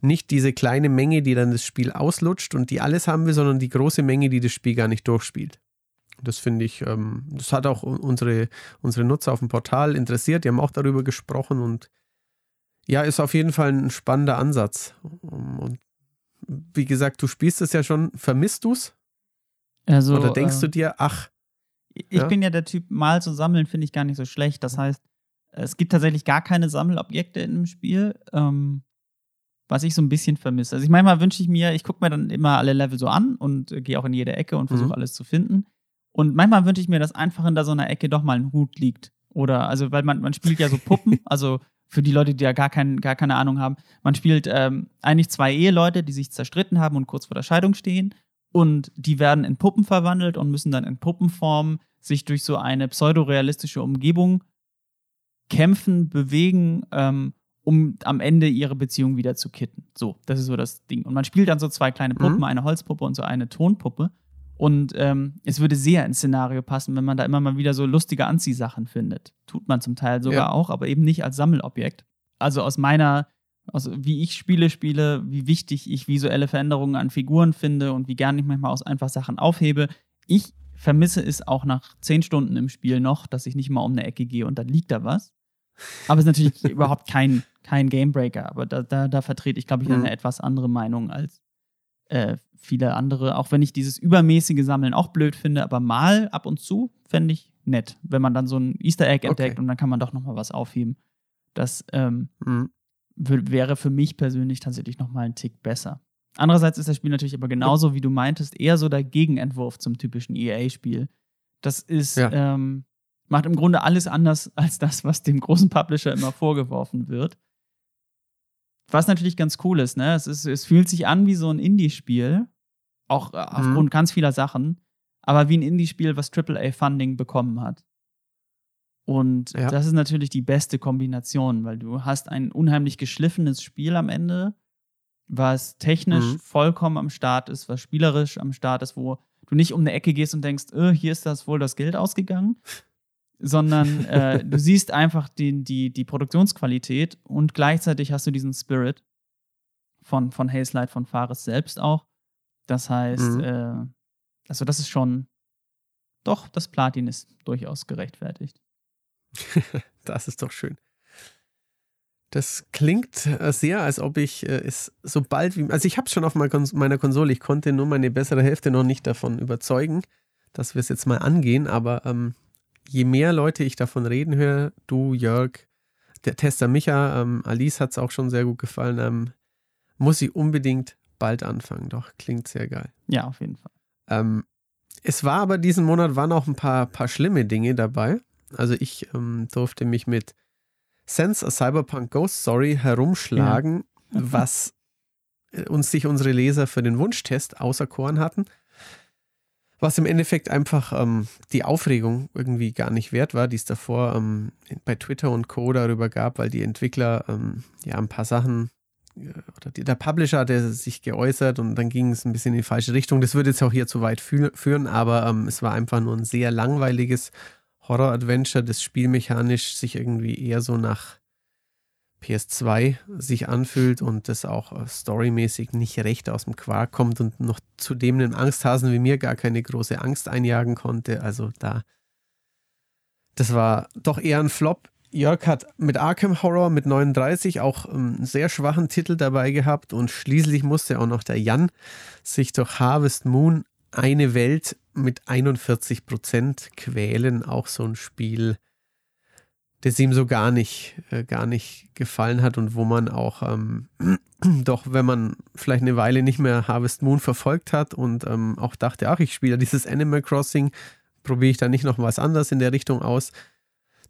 nicht diese kleine Menge, die dann das Spiel auslutscht und die alles haben will, sondern die große Menge, die das Spiel gar nicht durchspielt. Das finde ich, ähm, das hat auch unsere, unsere Nutzer auf dem Portal interessiert. Die haben auch darüber gesprochen und ja, ist auf jeden Fall ein spannender Ansatz. Und wie gesagt, du spielst es ja schon. Vermisst du es? Also, Oder denkst äh, du dir, ach. Ich ja? bin ja der Typ, mal zu sammeln, finde ich gar nicht so schlecht. Das heißt, es gibt tatsächlich gar keine Sammelobjekte in dem Spiel, ähm, was ich so ein bisschen vermisse. Also ich manchmal wünsche ich mir, ich gucke mir dann immer alle Level so an und äh, gehe auch in jede Ecke und versuche mhm. alles zu finden. Und manchmal wünsche ich mir, dass einfach in da so einer Ecke doch mal ein Hut liegt. Oder, also, weil man, man spielt ja so Puppen, also für die Leute, die ja gar, kein, gar keine Ahnung haben, man spielt ähm, eigentlich zwei Eheleute, die sich zerstritten haben und kurz vor der Scheidung stehen. Und die werden in Puppen verwandelt und müssen dann in Puppenform sich durch so eine pseudorealistische Umgebung kämpfen, bewegen, ähm, um am Ende ihre Beziehung wieder zu kitten. So, das ist so das Ding. Und man spielt dann so zwei kleine Puppen, mhm. eine Holzpuppe und so eine Tonpuppe. Und ähm, es würde sehr ins Szenario passen, wenn man da immer mal wieder so lustige Anziehsachen findet. Tut man zum Teil sogar ja. auch, aber eben nicht als Sammelobjekt. Also aus meiner, aus wie ich Spiele spiele, wie wichtig ich visuelle Veränderungen an Figuren finde und wie gern ich manchmal aus einfach Sachen aufhebe. Ich vermisse es auch nach zehn Stunden im Spiel noch, dass ich nicht mal um eine Ecke gehe und dann liegt da was. Aber es ist natürlich überhaupt kein, kein Gamebreaker. Aber da, da, da vertrete ich, glaube ich, eine mhm. etwas andere Meinung als äh, viele andere, auch wenn ich dieses übermäßige Sammeln auch blöd finde, aber mal ab und zu fände ich nett, wenn man dann so ein Easter Egg entdeckt okay. und dann kann man doch nochmal was aufheben. Das ähm, mhm. wäre für mich persönlich tatsächlich nochmal ein Tick besser. Andererseits ist das Spiel natürlich aber genauso, wie du meintest, eher so der Gegenentwurf zum typischen EA-Spiel. Das ist, ja. ähm, macht im Grunde alles anders als das, was dem großen Publisher immer vorgeworfen wird. Was natürlich ganz cool ist, ne? Es, ist, es fühlt sich an wie so ein Indie-Spiel, auch äh, aufgrund mhm. ganz vieler Sachen, aber wie ein Indie-Spiel, was AAA-Funding bekommen hat. Und ja. das ist natürlich die beste Kombination, weil du hast ein unheimlich geschliffenes Spiel am Ende, was technisch mhm. vollkommen am Start ist, was spielerisch am Start ist, wo du nicht um eine Ecke gehst und denkst, äh, hier ist das wohl das Geld ausgegangen, sondern äh, du siehst einfach die, die, die Produktionsqualität und gleichzeitig hast du diesen Spirit von, von Hazelight, von Fares selbst auch. Das heißt, mhm. äh, also das ist schon, doch, das Platin ist durchaus gerechtfertigt. das ist doch schön. Das klingt äh, sehr, als ob ich äh, es so bald wie. Also, ich habe es schon auf meiner Konsole. Ich konnte nur meine bessere Hälfte noch nicht davon überzeugen, dass wir es jetzt mal angehen. Aber ähm, je mehr Leute ich davon reden höre, du, Jörg, der Tester Micha, ähm, Alice hat es auch schon sehr gut gefallen, ähm, muss ich unbedingt bald anfangen. Doch, klingt sehr geil. Ja, auf jeden Fall. Ähm, es war aber diesen Monat waren auch ein paar, paar schlimme Dinge dabei. Also ich ähm, durfte mich mit Sense a Cyberpunk Ghost Story herumschlagen, ja. was äh, uns sich unsere Leser für den Wunschtest auserkoren hatten. Was im Endeffekt einfach ähm, die Aufregung irgendwie gar nicht wert war, die es davor ähm, bei Twitter und Co. darüber gab, weil die Entwickler ähm, ja ein paar Sachen äh, oder der Publisher hatte sich geäußert und dann ging es ein bisschen in die falsche Richtung. Das würde jetzt auch hier zu weit fü führen, aber ähm, es war einfach nur ein sehr langweiliges Horror-Adventure, das spielmechanisch sich irgendwie eher so nach PS2 sich anfühlt und das auch äh, storymäßig nicht recht aus dem Quark kommt und noch zudem einem Angsthasen wie mir gar keine große Angst einjagen konnte. Also da, das war doch eher ein Flop. Jörg hat mit Arkham Horror mit 39 auch ähm, einen sehr schwachen Titel dabei gehabt und schließlich musste auch noch der Jan sich durch Harvest Moon eine Welt mit 41 Prozent quälen, auch so ein Spiel, das ihm so gar nicht, äh, gar nicht gefallen hat und wo man auch ähm, doch, wenn man vielleicht eine Weile nicht mehr Harvest Moon verfolgt hat und ähm, auch dachte, ach, ich spiele dieses Animal Crossing, probiere ich da nicht noch was anderes in der Richtung aus,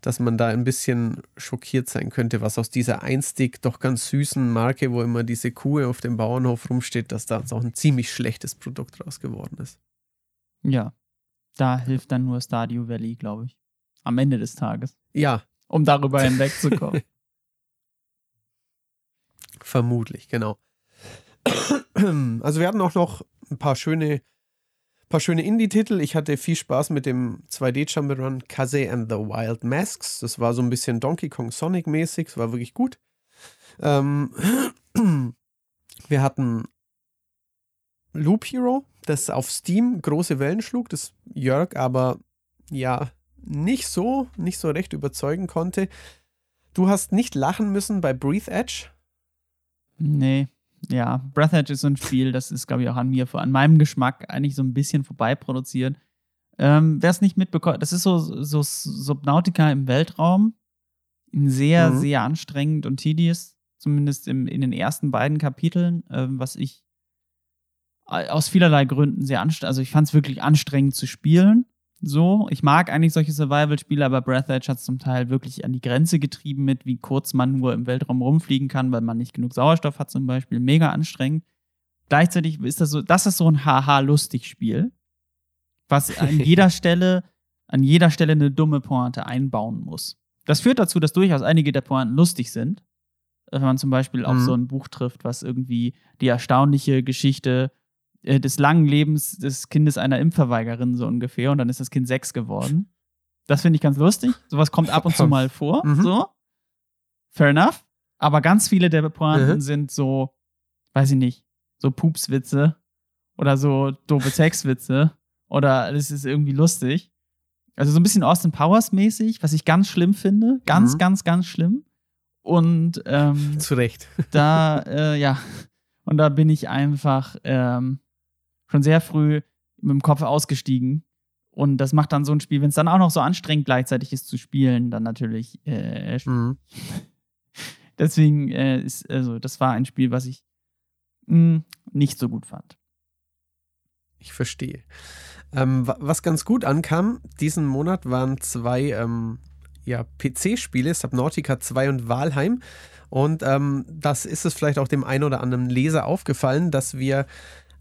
dass man da ein bisschen schockiert sein könnte, was aus dieser einstig doch ganz süßen Marke, wo immer diese Kuh auf dem Bauernhof rumsteht, dass da auch ein ziemlich schlechtes Produkt raus geworden ist. Ja, da hilft dann nur Stardew Valley, glaube ich. Am Ende des Tages. Ja. Um darüber hinwegzukommen. Vermutlich, genau. Also wir hatten auch noch ein paar schöne paar schöne Indie-Titel. Ich hatte viel Spaß mit dem 2D-Jump'n'Run Kaze and the Wild Masks. Das war so ein bisschen Donkey Kong Sonic-mäßig. Das war wirklich gut. Ähm, wir hatten Loop Hero, das auf Steam große Wellen schlug, das Jörg aber ja nicht so, nicht so recht überzeugen konnte. Du hast nicht lachen müssen bei Breathe Edge? Nee ja, Breath Edge ist so ein Spiel, das ist, glaube ich, auch an mir, an meinem Geschmack eigentlich so ein bisschen vorbeiproduziert. Ähm, Wer es nicht mitbekommt, das ist so, so Subnautica im Weltraum. Sehr, mhm. sehr anstrengend und tedious, zumindest im, in den ersten beiden Kapiteln, ähm, was ich aus vielerlei Gründen sehr anstrengend, also ich fand es wirklich anstrengend zu spielen. So, ich mag eigentlich solche Survival-Spiele, aber Breath Edge hat es zum Teil wirklich an die Grenze getrieben mit, wie kurz man nur im Weltraum rumfliegen kann, weil man nicht genug Sauerstoff hat zum Beispiel. Mega anstrengend. Gleichzeitig ist das so, das ist so ein Haha-lustig-Spiel, was an jeder Stelle, an jeder Stelle eine dumme Pointe einbauen muss. Das führt dazu, dass durchaus einige der Pointen lustig sind. Wenn man zum Beispiel auf mhm. so ein Buch trifft, was irgendwie die erstaunliche Geschichte äh, des langen Lebens des Kindes einer Impfverweigerin so ungefähr und dann ist das Kind sechs geworden. Das finde ich ganz lustig. Sowas kommt ab und zu mal vor. Mhm. So. Fair enough. Aber ganz viele der Pointen mhm. sind so, weiß ich nicht, so Pupswitze oder so doofe Sexwitze oder es ist irgendwie lustig. Also so ein bisschen Austin Powers mäßig, was ich ganz schlimm finde. Ganz, mhm. ganz, ganz schlimm. Und ähm, zu Recht. Da, äh, ja. Und da bin ich einfach ähm, schon sehr früh mit dem Kopf ausgestiegen. Und das macht dann so ein Spiel, wenn es dann auch noch so anstrengend gleichzeitig ist zu spielen, dann natürlich. Äh, mhm. Deswegen äh, ist, also, das war ein Spiel, was ich mh, hm, nicht so gut fand. Ich verstehe. Ähm, was ganz gut ankam, diesen Monat waren zwei ähm, ja, PC-Spiele, Subnautica 2 und Walheim. Und ähm, das ist es vielleicht auch dem einen oder anderen Leser aufgefallen, dass wir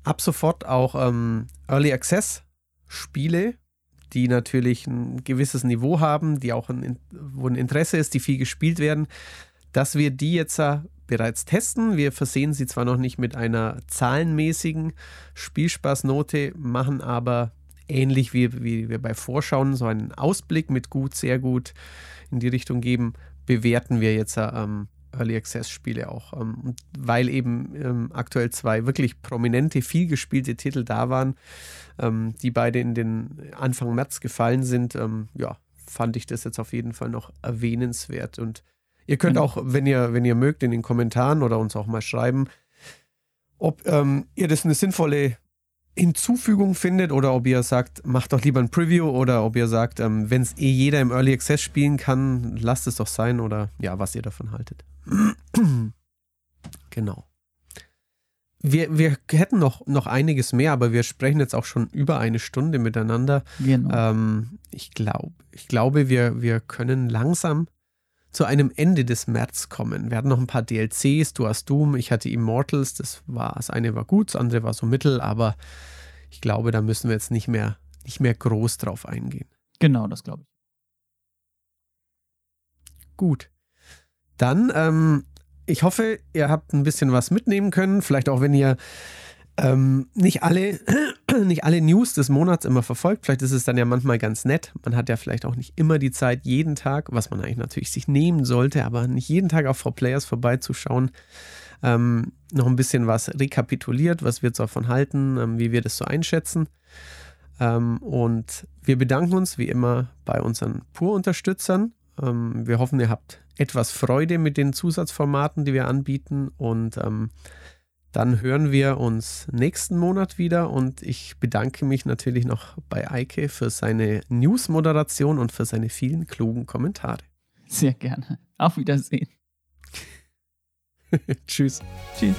ab sofort auch ähm, Early Access Spiele, die natürlich ein gewisses Niveau haben, die auch ein, wo ein Interesse ist, die viel gespielt werden, dass wir die jetzt bereits testen. Wir versehen sie zwar noch nicht mit einer zahlenmäßigen Spielspaßnote, machen aber ähnlich wie, wie wir bei Vorschauen so einen Ausblick mit gut, sehr gut in die Richtung geben, bewerten wir jetzt ähm, Early Access Spiele auch. Ähm, weil eben ähm, aktuell zwei wirklich prominente, viel gespielte Titel da waren, ähm, die beide in den Anfang März gefallen sind, ähm, ja, fand ich das jetzt auf jeden Fall noch erwähnenswert. Und ihr könnt mhm. auch, wenn ihr, wenn ihr mögt, in den Kommentaren oder uns auch mal schreiben, ob ähm, ihr das eine sinnvolle Hinzufügung findet oder ob ihr sagt, macht doch lieber ein Preview oder ob ihr sagt, ähm, wenn es eh jeder im Early Access spielen kann, lasst es doch sein oder ja, was ihr davon haltet. genau. Wir, wir hätten noch, noch einiges mehr, aber wir sprechen jetzt auch schon über eine Stunde miteinander. Genau. Ähm, ich, glaub, ich glaube, wir, wir können langsam zu einem Ende des März kommen. Wir hatten noch ein paar DLCs, du hast Doom, ich hatte Immortals, das war, das eine war gut, das andere war so mittel, aber ich glaube, da müssen wir jetzt nicht mehr, nicht mehr groß drauf eingehen. Genau, das glaube ich. Gut. Dann, ähm, ich hoffe, ihr habt ein bisschen was mitnehmen können. Vielleicht auch, wenn ihr ähm, nicht alle nicht alle News des Monats immer verfolgt. Vielleicht ist es dann ja manchmal ganz nett. Man hat ja vielleicht auch nicht immer die Zeit, jeden Tag, was man eigentlich natürlich sich nehmen sollte, aber nicht jeden Tag auf 4Players vorbeizuschauen. Ähm, noch ein bisschen was rekapituliert, was wir davon halten, ähm, wie wir das so einschätzen. Ähm, und wir bedanken uns wie immer bei unseren Pur-Unterstützern. Ähm, wir hoffen, ihr habt etwas Freude mit den Zusatzformaten, die wir anbieten und ähm, dann hören wir uns nächsten Monat wieder und ich bedanke mich natürlich noch bei Eike für seine News-Moderation und für seine vielen klugen Kommentare. Sehr gerne. Auf Wiedersehen. Tschüss. Tschüss.